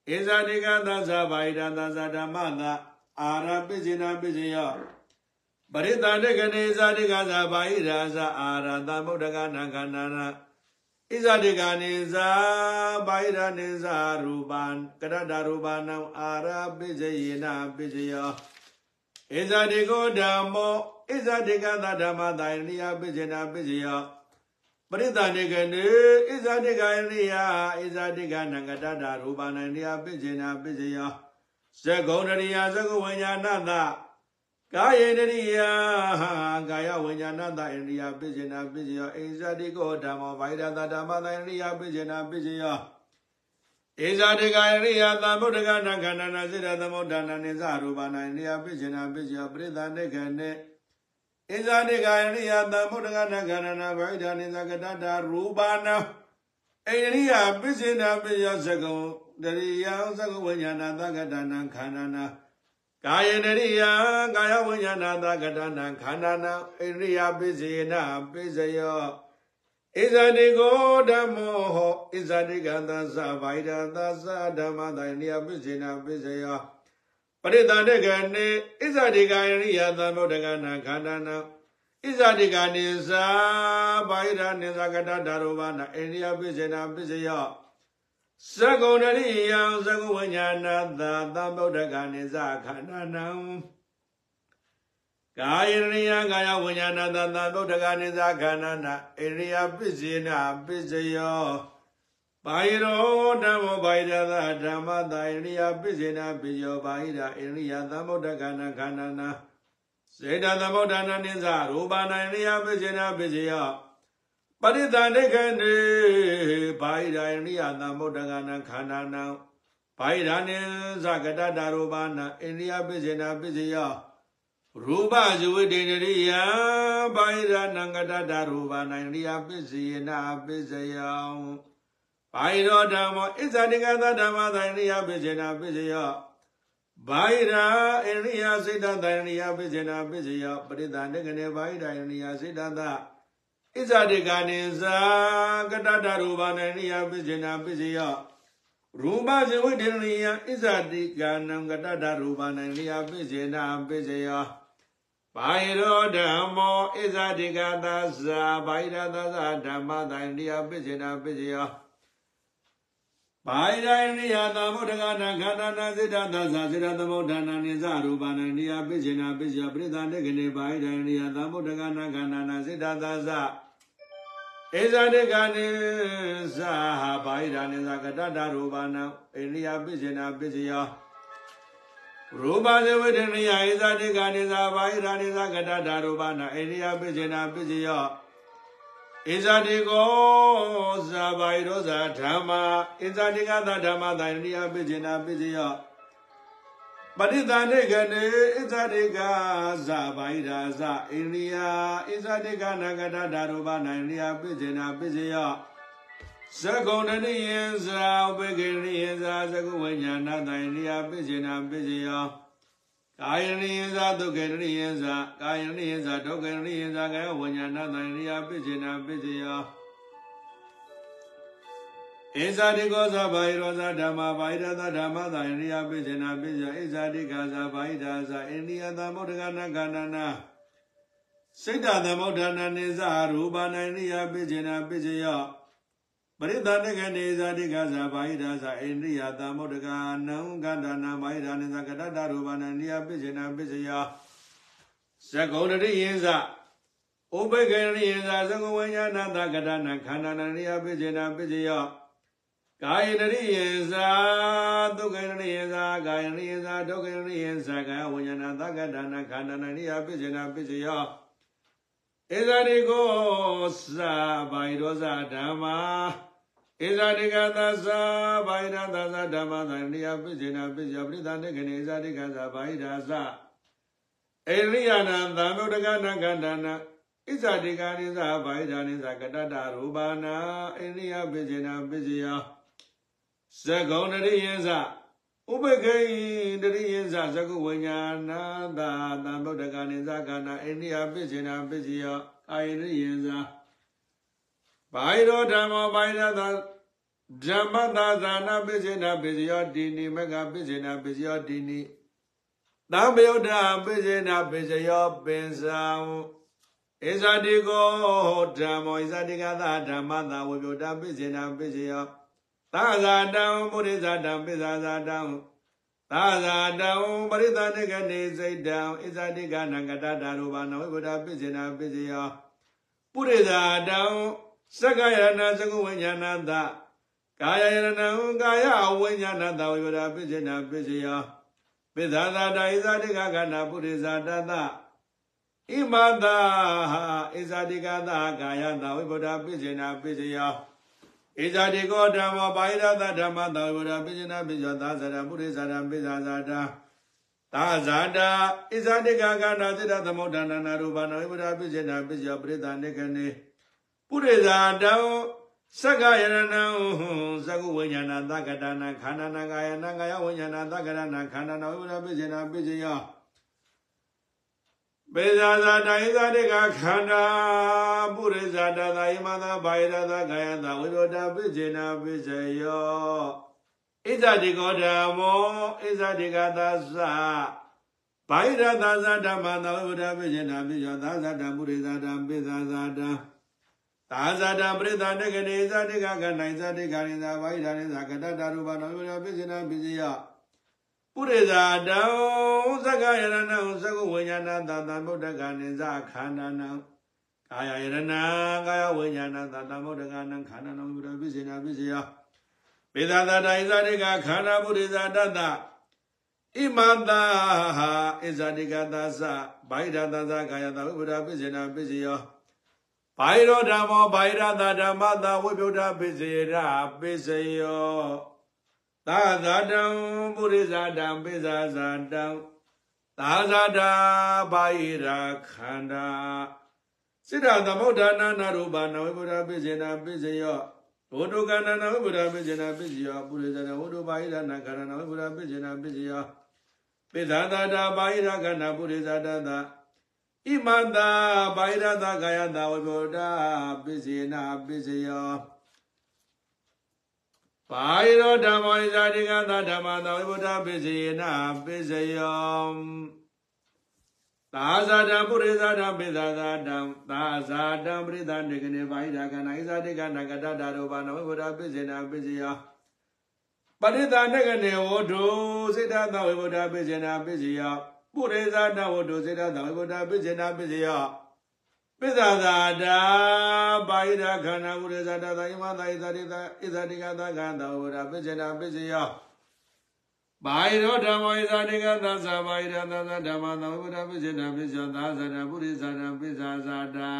ဣဇာတိကသသဘာဣရာသသဓမ္မသာ အာရပိစေနာပိစယောပရိသန္တေခဏိဣဇာတိကသဘာဣရာဇအာဟာရသမုဒ္ဒကနာခန္ဓာနာဣဇာတိကာနိဇာဘိုင်ရနိဇာရူပံကရတရူပနံအာရပိစယေနပိစယောဣဇာတိကိုဓမ္မောဣဇာတိကသဓမ္မတိုင်နိယပိစေနာပိစယောပရိသန္တိကနေဣဇာတိကာယနိယဣဇာတိကနံကတတရူပနံနိယပိစေနာပိစယော ဇဂုံတရိယဇဂုဝိညာဏတကာယေတရိယကာယဝိညာဏတဣန္ဒိယပိစေနာပိစေယအိဇာတိကောဓမ္မောဗိဒတဓမ္မတဣန္ဒိယပိစေနာပိစေယဧဇာတိကာယရိယသမုဒ္ဒကနာခန္ဓာနာစေတသမုဒ္ဒနာနိသရူပနာဣန္ဒိယပိစေနာပိစေယပရိသနိခေနေဧဇာတိကာယရိယသမုဒ္ဒကနာခန္ဓာနာဗိဒနိသကတတရူပနာဣန္ဒိယပိစေနာပိစေယသကုံ တရိယသကုဝိညာဏသကတနာခန္ဓာနာကာယနရိယကာယဝိညာဏသကတနာခန္ဓာနာဣရိယပိစေနပိစယောဣဇာတိကိုဓမ္မောဟောဣဇာတိကသသဗိဒသသဓမ္မတဣရိယပိစေနပိစယောပရိသန္တကနေဣဇာတိကာယရိယသမုဒ္ဒကနာခန္ဓာနာဣဇာတိကနိသဗိဒနိသကတဓာရောဝနာဣရိယပိစေနပိစယော သကုဏရိယံသကုဝိညာဏသာသမုဒ္ဒကနိသခန္ဓာနံကာယရိယကာယဝိညာဏသာသမုဒ္ဒကနိသခန္ဓာနာဣရိယပစ္စေနပစ္စယောဘာယရောဓမ္မောဘာယရသဓမ္မသာဣရိယပစ္စေနပစ္စယောဘာယရာဣရိယသမုဒ္ဒကနာခန္ဓာနာစေတသမုဒ္ဒနာနိသရူပနာဣရိယပစ္စေနပစ္စယော ပရိသန္တိခန္တိဘာဣရာယနိယသမုဒ္ဒကနာခန္ဓာနံဘာဣရာနိသကတတရူပနာအိန္ဒိယပိစေနာပိစေယရူပဇဝိတေနရိယဘာဣရာနံကတတရူပနာအိန္ဒိယပိစေနာပိစေယဘာဣရောဓမ္မောဣဇာတိကသဓမ္မသအိန္ဒိယပိစေနာပိစေယဘာဣရာအိန္ဒိယစိတ်တသအိန္ဒိယပိစေနာပိစေယပရိသန္တိကနေဘာဣရာအိန္ဒိယစိတ်တသ ဣဇာတိကနိဇာကတတရူပနနိယပိစေနာပိစေယရူပဇဝိတေနိယဣဇာတိကနံကတတရူပနနိယပိစေနာပိစေယဘာယရောဓမ္မောဣဇာတိကသဇာဘာယရသဇာဓမ္မတန်နိယပိစေနာပိစေယဘာယရနိယသမုဒ္ဒကနာခန္ဓာနာစိတ္တသဇာစိတ္တသမုဒ္ဒနာနိဇရူပနနိယပိစေနာပိစေယပရိသန္တေကနေဘာယရနိယသမုဒ္ဒကနာခန္ဓာနာစိတ္တသဇာ ဧဇာတိကနိသဟာဘာဣရာနိသကတတရူပနာအိန္ဒိယပိစေနာပိစယောရူပဇဝေဒနိယဧဇာတိကနိသဘာဣရာနိသကတတရူပနာအိန္ဒိယပိစေနာပိစယောဧဇာတိကောဇာဘာဣရောဇာဓမ္မာဧဇာတိကသဓမ္မသအိန္ဒိယပိစေနာပိစယော ပရိသန္တိကနေဣဇတိကဇဗိဒာဇအိန္ဒိယဣဇတိကနဂတဓာရုပနိုင်ရိယပိစေနာပိစေယသကုံတနိယံဇာဥပကေနိယံဇာသကုဝိညာဏတိုင်ရိယပိစေနာပိစေယကာယနိယံဇာဒုက္ခေနိယံဇာကာယနိယံဇာဒုက္ခေနိယံဇာကာယဝိညာဏတိုင်ရိယပိစေနာပိစေယ ဧဇာတိကောဇဘာဟိရောဇဓမ္မဘာဟိရသဓမ္မသာအိန္ဒိယပိစေနာပိစဧဇာတိကာဇဘာဟိဒါဇအိန္ဒိယသမုဒ္ဒကနာခန္ဓာနာစိတ်တသမုဒ္ဒနာနေဇရူပနာအိန္ဒိယပိစေနာပိစယပရိသတကနေဇာတိကာဇဘာဟိဒါဇအိန္ဒိယသမုဒ္ဒကနံခန္ဓာနာဘာဟိဒါနေဇကတတရူပနာအိန္ဒိယပိစေနာပိစယဇဂုံတရိယင်းဇဥပ္ပကေရိယင်းဇသကုဝိညာဏတကတနာခန္ဓာနာအိန္ဒိယပိစေနာပိစယ ကာယတရိယေဇာဒုက္ခတရိယေဇာကာယတရိယေဇာဒုက္ခတရိယေဇာကာယဝိညာဏသက္ကတနာခန္ဓာနာနိယပိစေနာပိစေယဧဇာတိကိုသာဘိုင်ရောဇာဓမ္မာဧဇာတိကသသဘိုင်ရသသဓမ္မာသနိယပိစေနာပိစေယပရိသတေကနေဧဇာတိကသဘိုင်ရာဇဧရိယနာသံဃုတကနာခန္ဓာနာဣဇာတိကာနိသဘိုင်ရာနိသကတတရူပနာအိန္ဒိယပိစေနာပိစေယ ဇဂုံတရိယံဇဥပခေတရိယံဇဇဂုဝိညာဏသာသံဗုဒ္ဓကနိဇကနာအိန္ဒိယပိစေနာပိစီယအာယရိယံဇဘိုင်ရောဓမ္မောဘိုင်ရသာဓမ္မသာဇာနာပိစေနာပိစီယဒီနိမကပိစေနာပိစီယဒီနိသံဗယုဒ္ဓပိစေနာပိစယောပင်စံဧဇာတိကောဓမ္မောဧဇာတိကသာဓမ္မသာဝိပယုဒ္ဓပိစေနာပိစယော သာဇာတံပုရိသတံပိဇာဇာတံသာဇာတံပရိသတိကနေစိတ်တံဣဇာတိကနံကတတာရူပနာဝိဗုဒ္ဓပိစေနာပိစေယပုရိသတံသက္ကယရဏသကုဝိညာဏတကာယယရဏကာယဝိညာဏတဝိဗုဒ္ဓပိစေနာပိစေယပိဇာဇာတဣဇာတိကကနာပုရိသတတဣမတာဣဇာတိကသကာယတဝိဗုဒ္ဓပိစေနာပိစေယ ဣဇာတိကောဓမ္မောပါဠိရသဓမ္မသာဝရပိဇနာပိဇောသာဇရပုရိသရပိဇာဇာတာသာဇာတာဣဇာတိကကနာသစ္စာသမုဒ္ဒနာနာရူပနာဝိပဒပိဇနာပိဇောပရိသနေကနေပုရိသတံသက္ကယရဏံသကုဝိညာဏသက္ကတနာခန္ဓာနာကာယနာကာယဝိညာဏသက္ကရဏခန္ဓာနာဝိပဒပိဇနာပိဇော ပေဇာဇာတိုင်းဇာတိကခန္ဓာပုရိဇာတသာယမသာဘာယရသာကာယသာဝိရောဓပိစေနာပိစေယောဣဇာတိကောဓမ္မောဣဇာတိကသာသဘာယရသာဇာဓမ္မသာဝိရောဓပိစေနာပိယောသာဇာတပုရိဇာတပိဇာဇာတသာဇာတပရိသတကနေဇာတိကကနိုင်ဇာတိကရိဇာဘာယရနိဇာကတတရူပနောဝိရောဓပိစေနာပိစေယော ပုရိဇာတံသက္ကယရဏံသကုဝိညာဏသတံဗုဒ္ဓကနိဇခန္ဓာနံကာယယရဏကာယဝိညာဏသတံဗုဒ္ဓကနံခန္ဓာနံဘုရားပိစေနာပိစေယပေသာတတဣဇာတိကခန္ဓာပုရိဇာတတဣမန္တာဣဇာတိကသသဘိုင်ရတသကာယတဝိဘုရားပိစေနာပိစေယဘိုင်ရောဓမ္မောဘိုင်ရတဓမ္မတဝိဘုရားပိစေရပိစေယော သာဇာတံပုရိဇာတံပိဇာဇာတံသာဇာတာဘာယိရာခန္ဓာစိတ္တသမုဒ္ဒနာနာရူပနာဝိပုဒ္ဓပိစေနာပိစေယောဝတ္တုကန္နနာဝိပုဒ္ဓပိစေနာပိစေယောပုရိဇာတဝတ္တုဘာယိရာနာခန္ဓာနာဝိပုဒ္ဓပိစေနာပိစေယောပိဇာတာတာဘာယိရာခန္ဓာပုရိဇာတသာဣမန္တာဘာယိရာသကာယတာဝိပုဒ္ဓပိစေနာပိစေယော ပါယရောဓမ္မောဣဇာတိကသဓမ္မသောဝိဗုဒ္ဓပိစေနပိစယောသာဇာတံပုရိသတံပိသဇာတံသာဇာတံပရိသတေကနေပါဟိတာကနာဣဇာတိကနကတတာရောဘာနဝိဗုဒ္ဓပိစေနပိစယောပရိသတေကနေဝတ္ထုစေတသဝိဗုဒ္ဓပိစေနပိစယောပုရိသတဝတ္ထုစေတသဝိဗုဒ္ဓပိစေနပိစယော ပိသသာတာပါဠိရခန္ဓာကုရဇာတသာယမသာဣဇာတိသာဣဇာတိကသာကံသောဝရပိစ္ဆေနာပိစ္ဆေယဘာယရောဓမ္မောဣဇာတိကသာသဘာယရသသဓမ္မသောဝရပိစ္ဆေနာပိစ္ဆေယသာသရပုရိသနာပိစ္ဆာဇာတာ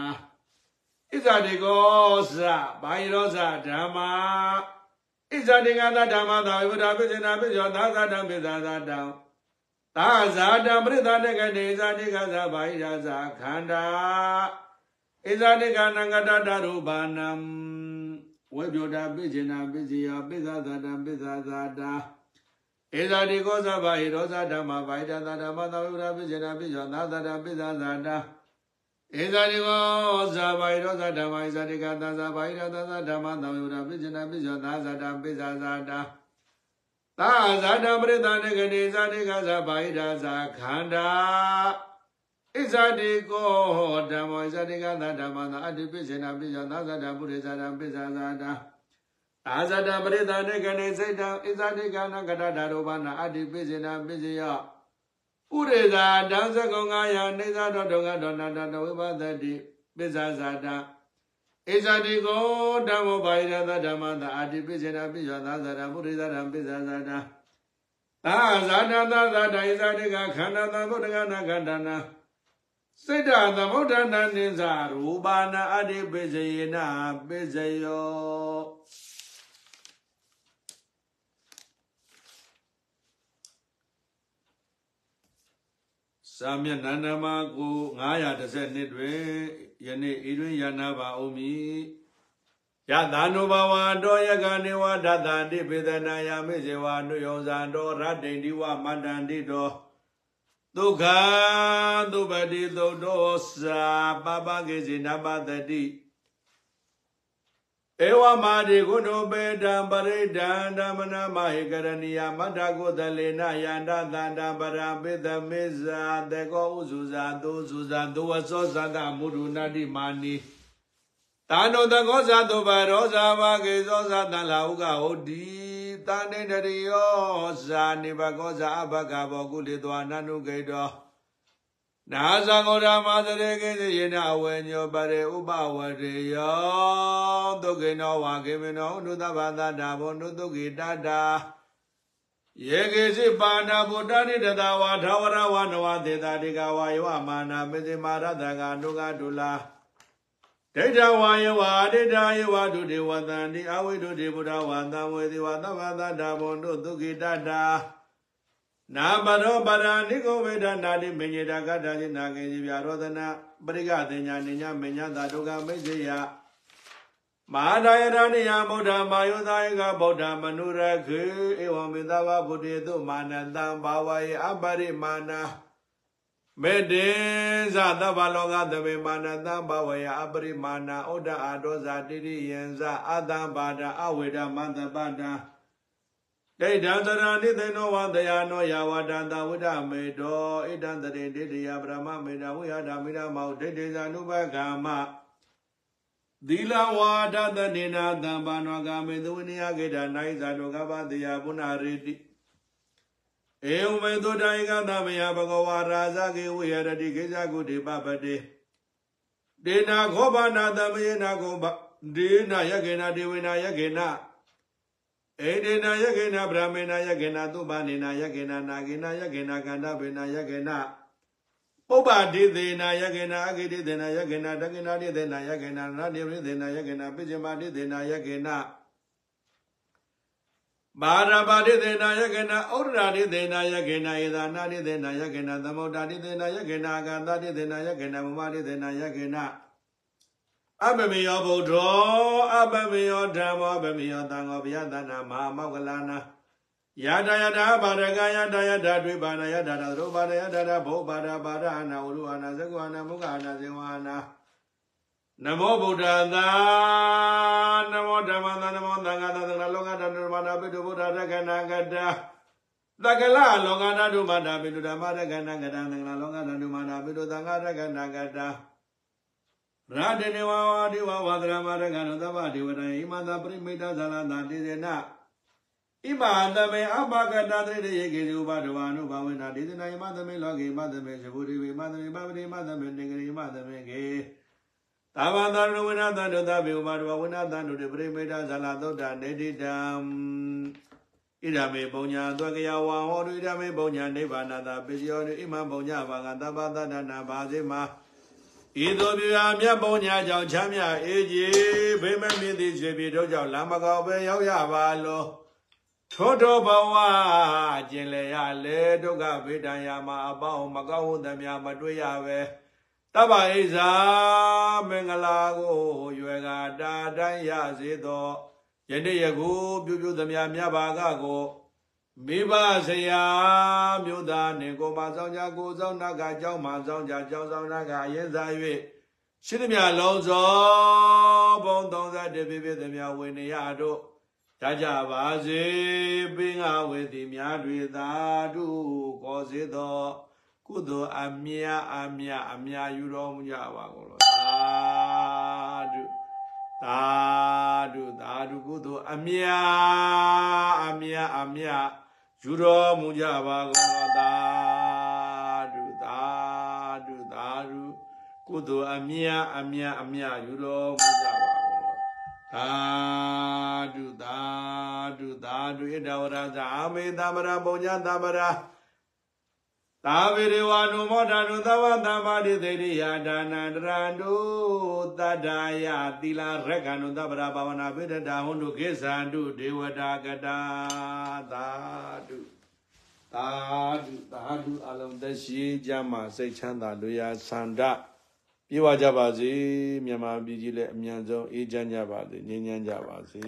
ဣဇာတိကောသဘာယရောဇဓမ္မာဣဇာတိကသာဓမ္မသောဝရပိစ္ဆေနာပိစ္ဆေယသာသဓမ္ပိစ္ဆာဇာတံသာဇာတပရိသတကနေဇာတိကသာဘာဟိရာဇာခန္ဓာ ဣဇာတိကနံကတတရူပါဏံဝေပြောတာပိစိနာပိစီယပိဇာဇာတံပိဇာဇာတာဧဇာတိကောဇဘာဟိရောဇာဓမ္မဗိုက်တသာဓမ္မသာဝိရာပိစိနာပိယောသာသတာပိဇာဇာတာဧဇာတိကောဇဘာဟိရောဇာဓမ္မဧဇာတိကသာဇဘာဟိရသာဓမ္မသာဝိရာပိစိနာပိယောသာသတာပိဇာဇာတာသာဇာတံပရိသနကတိဇာတိကဇဘာဟိရာဇာခန္ဓာ ဣဇာတိကောဓမ္မောဣဇာတိကသာဓမ္မသာအတ္တိပိစေနာပိယောသာဇာတပုရိသတာပိဇာဇာတာအာဇာတပရိသတကနေစိတ်တံဣဇာတိကနာကတဓာရောဘာနာအတ္တိပိစေနာပိစေယောဥရေသာဓမ္စကုံငါယနေသာတော်ဒုက္ခတော်နာတဝိပသတိပိဇာဇာတာဣဇာတိကောဓမ္မောဘာယရသဓမ္မသာအတ္တိပိစေနာပိယောသာဇာတပုရိသတာပိဇာဇာတာသာဇာတသာဇာတဣဇာတိကခန္ဓာသဗုဒ္ဓကနာခန္ဓာနာ စိတ်တသမုဒ္ဒနာနိသရူပါနာအတ္တိပိစယေနပိစယောစာမျက်နှာနမကို912တွင်ယနေ့ဤတွင်ယနာပါဦးမည်ယသနုဘဝတောယကနေဝဒတန္တိပေဒနာယမေဇေဝနုယောဇံတောရတ္တိန္ဒီဝမန္တန္တိတော ဒုက္ခသုပတိသုတ်တောသာပပကေစီနပတတိဧဝမာတိကုဏုပေတံပရိဒံဓမ္မနာမဟေကရဏီယမတ္တကုသလေနယန္တသန္တာပရံပိသမေဇာတေကောဥစုဇာသုစုဇာသုဝသောသတမုဒုနာတိမာနီတာနုတကောဇာတုပရောဇာဘာကေသောဇာတလာဥကဟုတ်တိ တာနေတရိယောဇာနိဘကောဇာအဘဂဘောကုလေသောအနန္နုကေတောနာဇံဂောဓမသရေကေသယေနအဝေညောပရေဥပဝရေယောဒုက္ခိနောဝါကေမနောနုသဗ္ဗသတ္တာဘောနုတုခိတတ္တာယေကေစိပါဏဗုဒ္ဓနိတတဝါဓဝရဝနဝသေတာတိကဝါယောမာနာမေဇိမာရတကနုကဒုလာ ဒိဋ္ဌဝါယဝါဒိဋ္ဌာယဝဒုတေဝတံတိအဝိဒုတေဗုဒ္ဓဝါသံဝေတိဝသဗ္ဗသတ္တာဘောနုတုခိတတ္တာနာဘရောပရာနိဂုဝေဒနာတိမညေတာကတ္တจิနာကေစီပြရောဒနာပရိကတင်ညာနိညာမညာတာဒုက္ခမိတ်စေယမဟာဒယရဏိယဗုဒ္ဓမာယောသာယကဗုဒ္ဓမနုရခေဧဝံမေသဝဗုဒ္ဓေတုမာနတံဘာဝယေအပရိမာနာ မေတေဇသဗ္ဗလောကသဗေမာနတံဘာဝယေအပရိမာနာဩဒ္ဒအာဒောဇာတိရိယံဇအတံဘာဒအဝေဒမန္တပတံဒိဋ္ဌံသရဏိသေနောဝတယာနောယာဝတံတဝိဒမေတောဣဒံတရေဒိဋ္ဌိယပရမမေတဝိယဓမိဓမ္မောဒိဋ္ဌိဇာနုပကမ္မသီလဝါဒတနေနာတံပါဏောကမေသဝိနိယကေတနိုင်ဇာတောကပတယပုဏ္ဏရေတိဧဝမေသောတိုင်ကသမယဘဂဝါရာဇကေဝိဟရတိကိစ္စကုတိပပတေဒေနာခောဘာနာသမယေနာခောဘဒေနာယကေနာဒေဝေနာယကေနာဧဒေနာယကေနာဗြဟ္မေနာယကေနာသုဘာနေနာယကေနာနာကေနာယကေနာကန္တဗေနာယကေနာပုပ္ပတိသေနာယကေနာအဂိတိသေနာယကေနာတကေနာတိသေနာယကေနာနာတိပရိသေနာယကေနာပိစိမာတိသေနာယကေနာ ဘာရပါတိသေနာယကေနာဩရရာတိသေနာယကေနာယေသာနာတိသေနာယကေနာသမုဒ္ဒတိသေနာယကေနာကာသတိသေနာယကေနာမမတိသေနာယကေနာအဘမေယောဗုဒ္ဓောအဘမေယောဓမ္မောအဘမေယောသံဃောဗျာသနာမဟာမောကလနာယတယတဘာရကယတယတဒွေဘာနာယတရသုဘာရယတရဘောဘာရဘာရအနာဝရုအနာသကုအနာမုခအနာဇေဝအနာ နမောဗုဒ္ဓသာနမောဓမ္မသာနမောသံဃာသာသနာလောကဓမ္မနာပိတုဗုဒ္ဓရကနာကတတကလလောကဓာတုမတာပိတုဓမ္မရကနာကတသံဃာလောကဓာတုမတာပိတုသံဃာရကနာကတရာတေနဝဝတိဝဝသရမရကနသဗ္ဗဒေဝတံဣမသာပရိမိတသလသာတိစေနဣမသမေအဘဂတသရိတေယေကေဇုဘဒဝါနုဘဝေနာဒေသနာဣမသမေလောကေဣမသမေသဗုဒိဝေဣမသမေပပတိဣမသမေနေဂရိဣမသမေကေ သာဝန္တရဝိနာတန္တုသဗေဥပါဒဝဝိနာတန္တုတေပရိမိတဇလသုဒ္ဓနေတိတံဣဒမေပုံညာသွက်ကယဝံဟောတုဣဒမေပုံညာနိဗ္ဗာနတာပိစီယောဣမံပုံညာဘာကသဗ္ဗတတ္တနာဘာစေမာဤသို့ပြာမြတ်ပုံညာကြောင့်ချမ်းမြအေးကြီးဘေးမမြင့်သည်ခြေပြေတို့ကြောင့်လမ်းမကောက်ပဲရောက်ရပါလောထိုထိုဘဝကျင်လေရလေဒုက္ခဗေဒံယာမှာအပေါင်းမကောင်းဟုသမျှမတွေ့ရပဲ တဗ္ဗဣဇာမင်္ဂလာကိုရွယ်ကတာတိုင်းရစေသောယနေ့ယခုပြုပြုသမျှမြတ်ဘာကကိုမိဘဆရာမြို့သားနေကိုမဆောင်ကြကိုဆောင်နာကကြောင်းမဆောင်ကြကြောင်းဆောင်နာကအရင်စား၍ရှိသမျှလုံးစုံဘုံ31ပြည့်ပြည့်သမျှဝိနည်းရတို့ကြကြပါစေပင်ငါဝေတိများတွေသာဓုကောစေသော ကုသိုလ်အမြတ်အမြတ်အမြတ်ယူတော်မူကြပါကုန်လောသာဓုသာဓုသာဓုကုသိုလ်အမြတ်အမြတ်အမြတ်ယူတော်မူကြပါကုန်လောသာဓုသာဓုသာဓုကုသိုလ်အမြတ်အမြတ်အမြတ်ယူတော်မူကြပါကုန်လောသာဓုသာဓုသာဓုဣဒဝရဇာအမေသမရပုံညာသမရ သာဝေရဝနုမောဒနုသဝသမ္မာတိသေရိယာဒါနန္တရန္တုတတ္တာယသီလရက္ခဏုသဗ္ဗရာဘာဝနာပိဋကဟွန်တုခေသန္တုဒေဝတာကတာသာဓုသာဓုသာဓုအလုံးသက်ရှိကြမှာစိတ်ချမ်းသာလူရဆန္ဒပြေဝကြပါစေမြန်မာပြည်ကြီးလည်းအမြန်ဆုံးအေးချမ်းကြပါစေငြိမ်းချမ်းကြပါစေ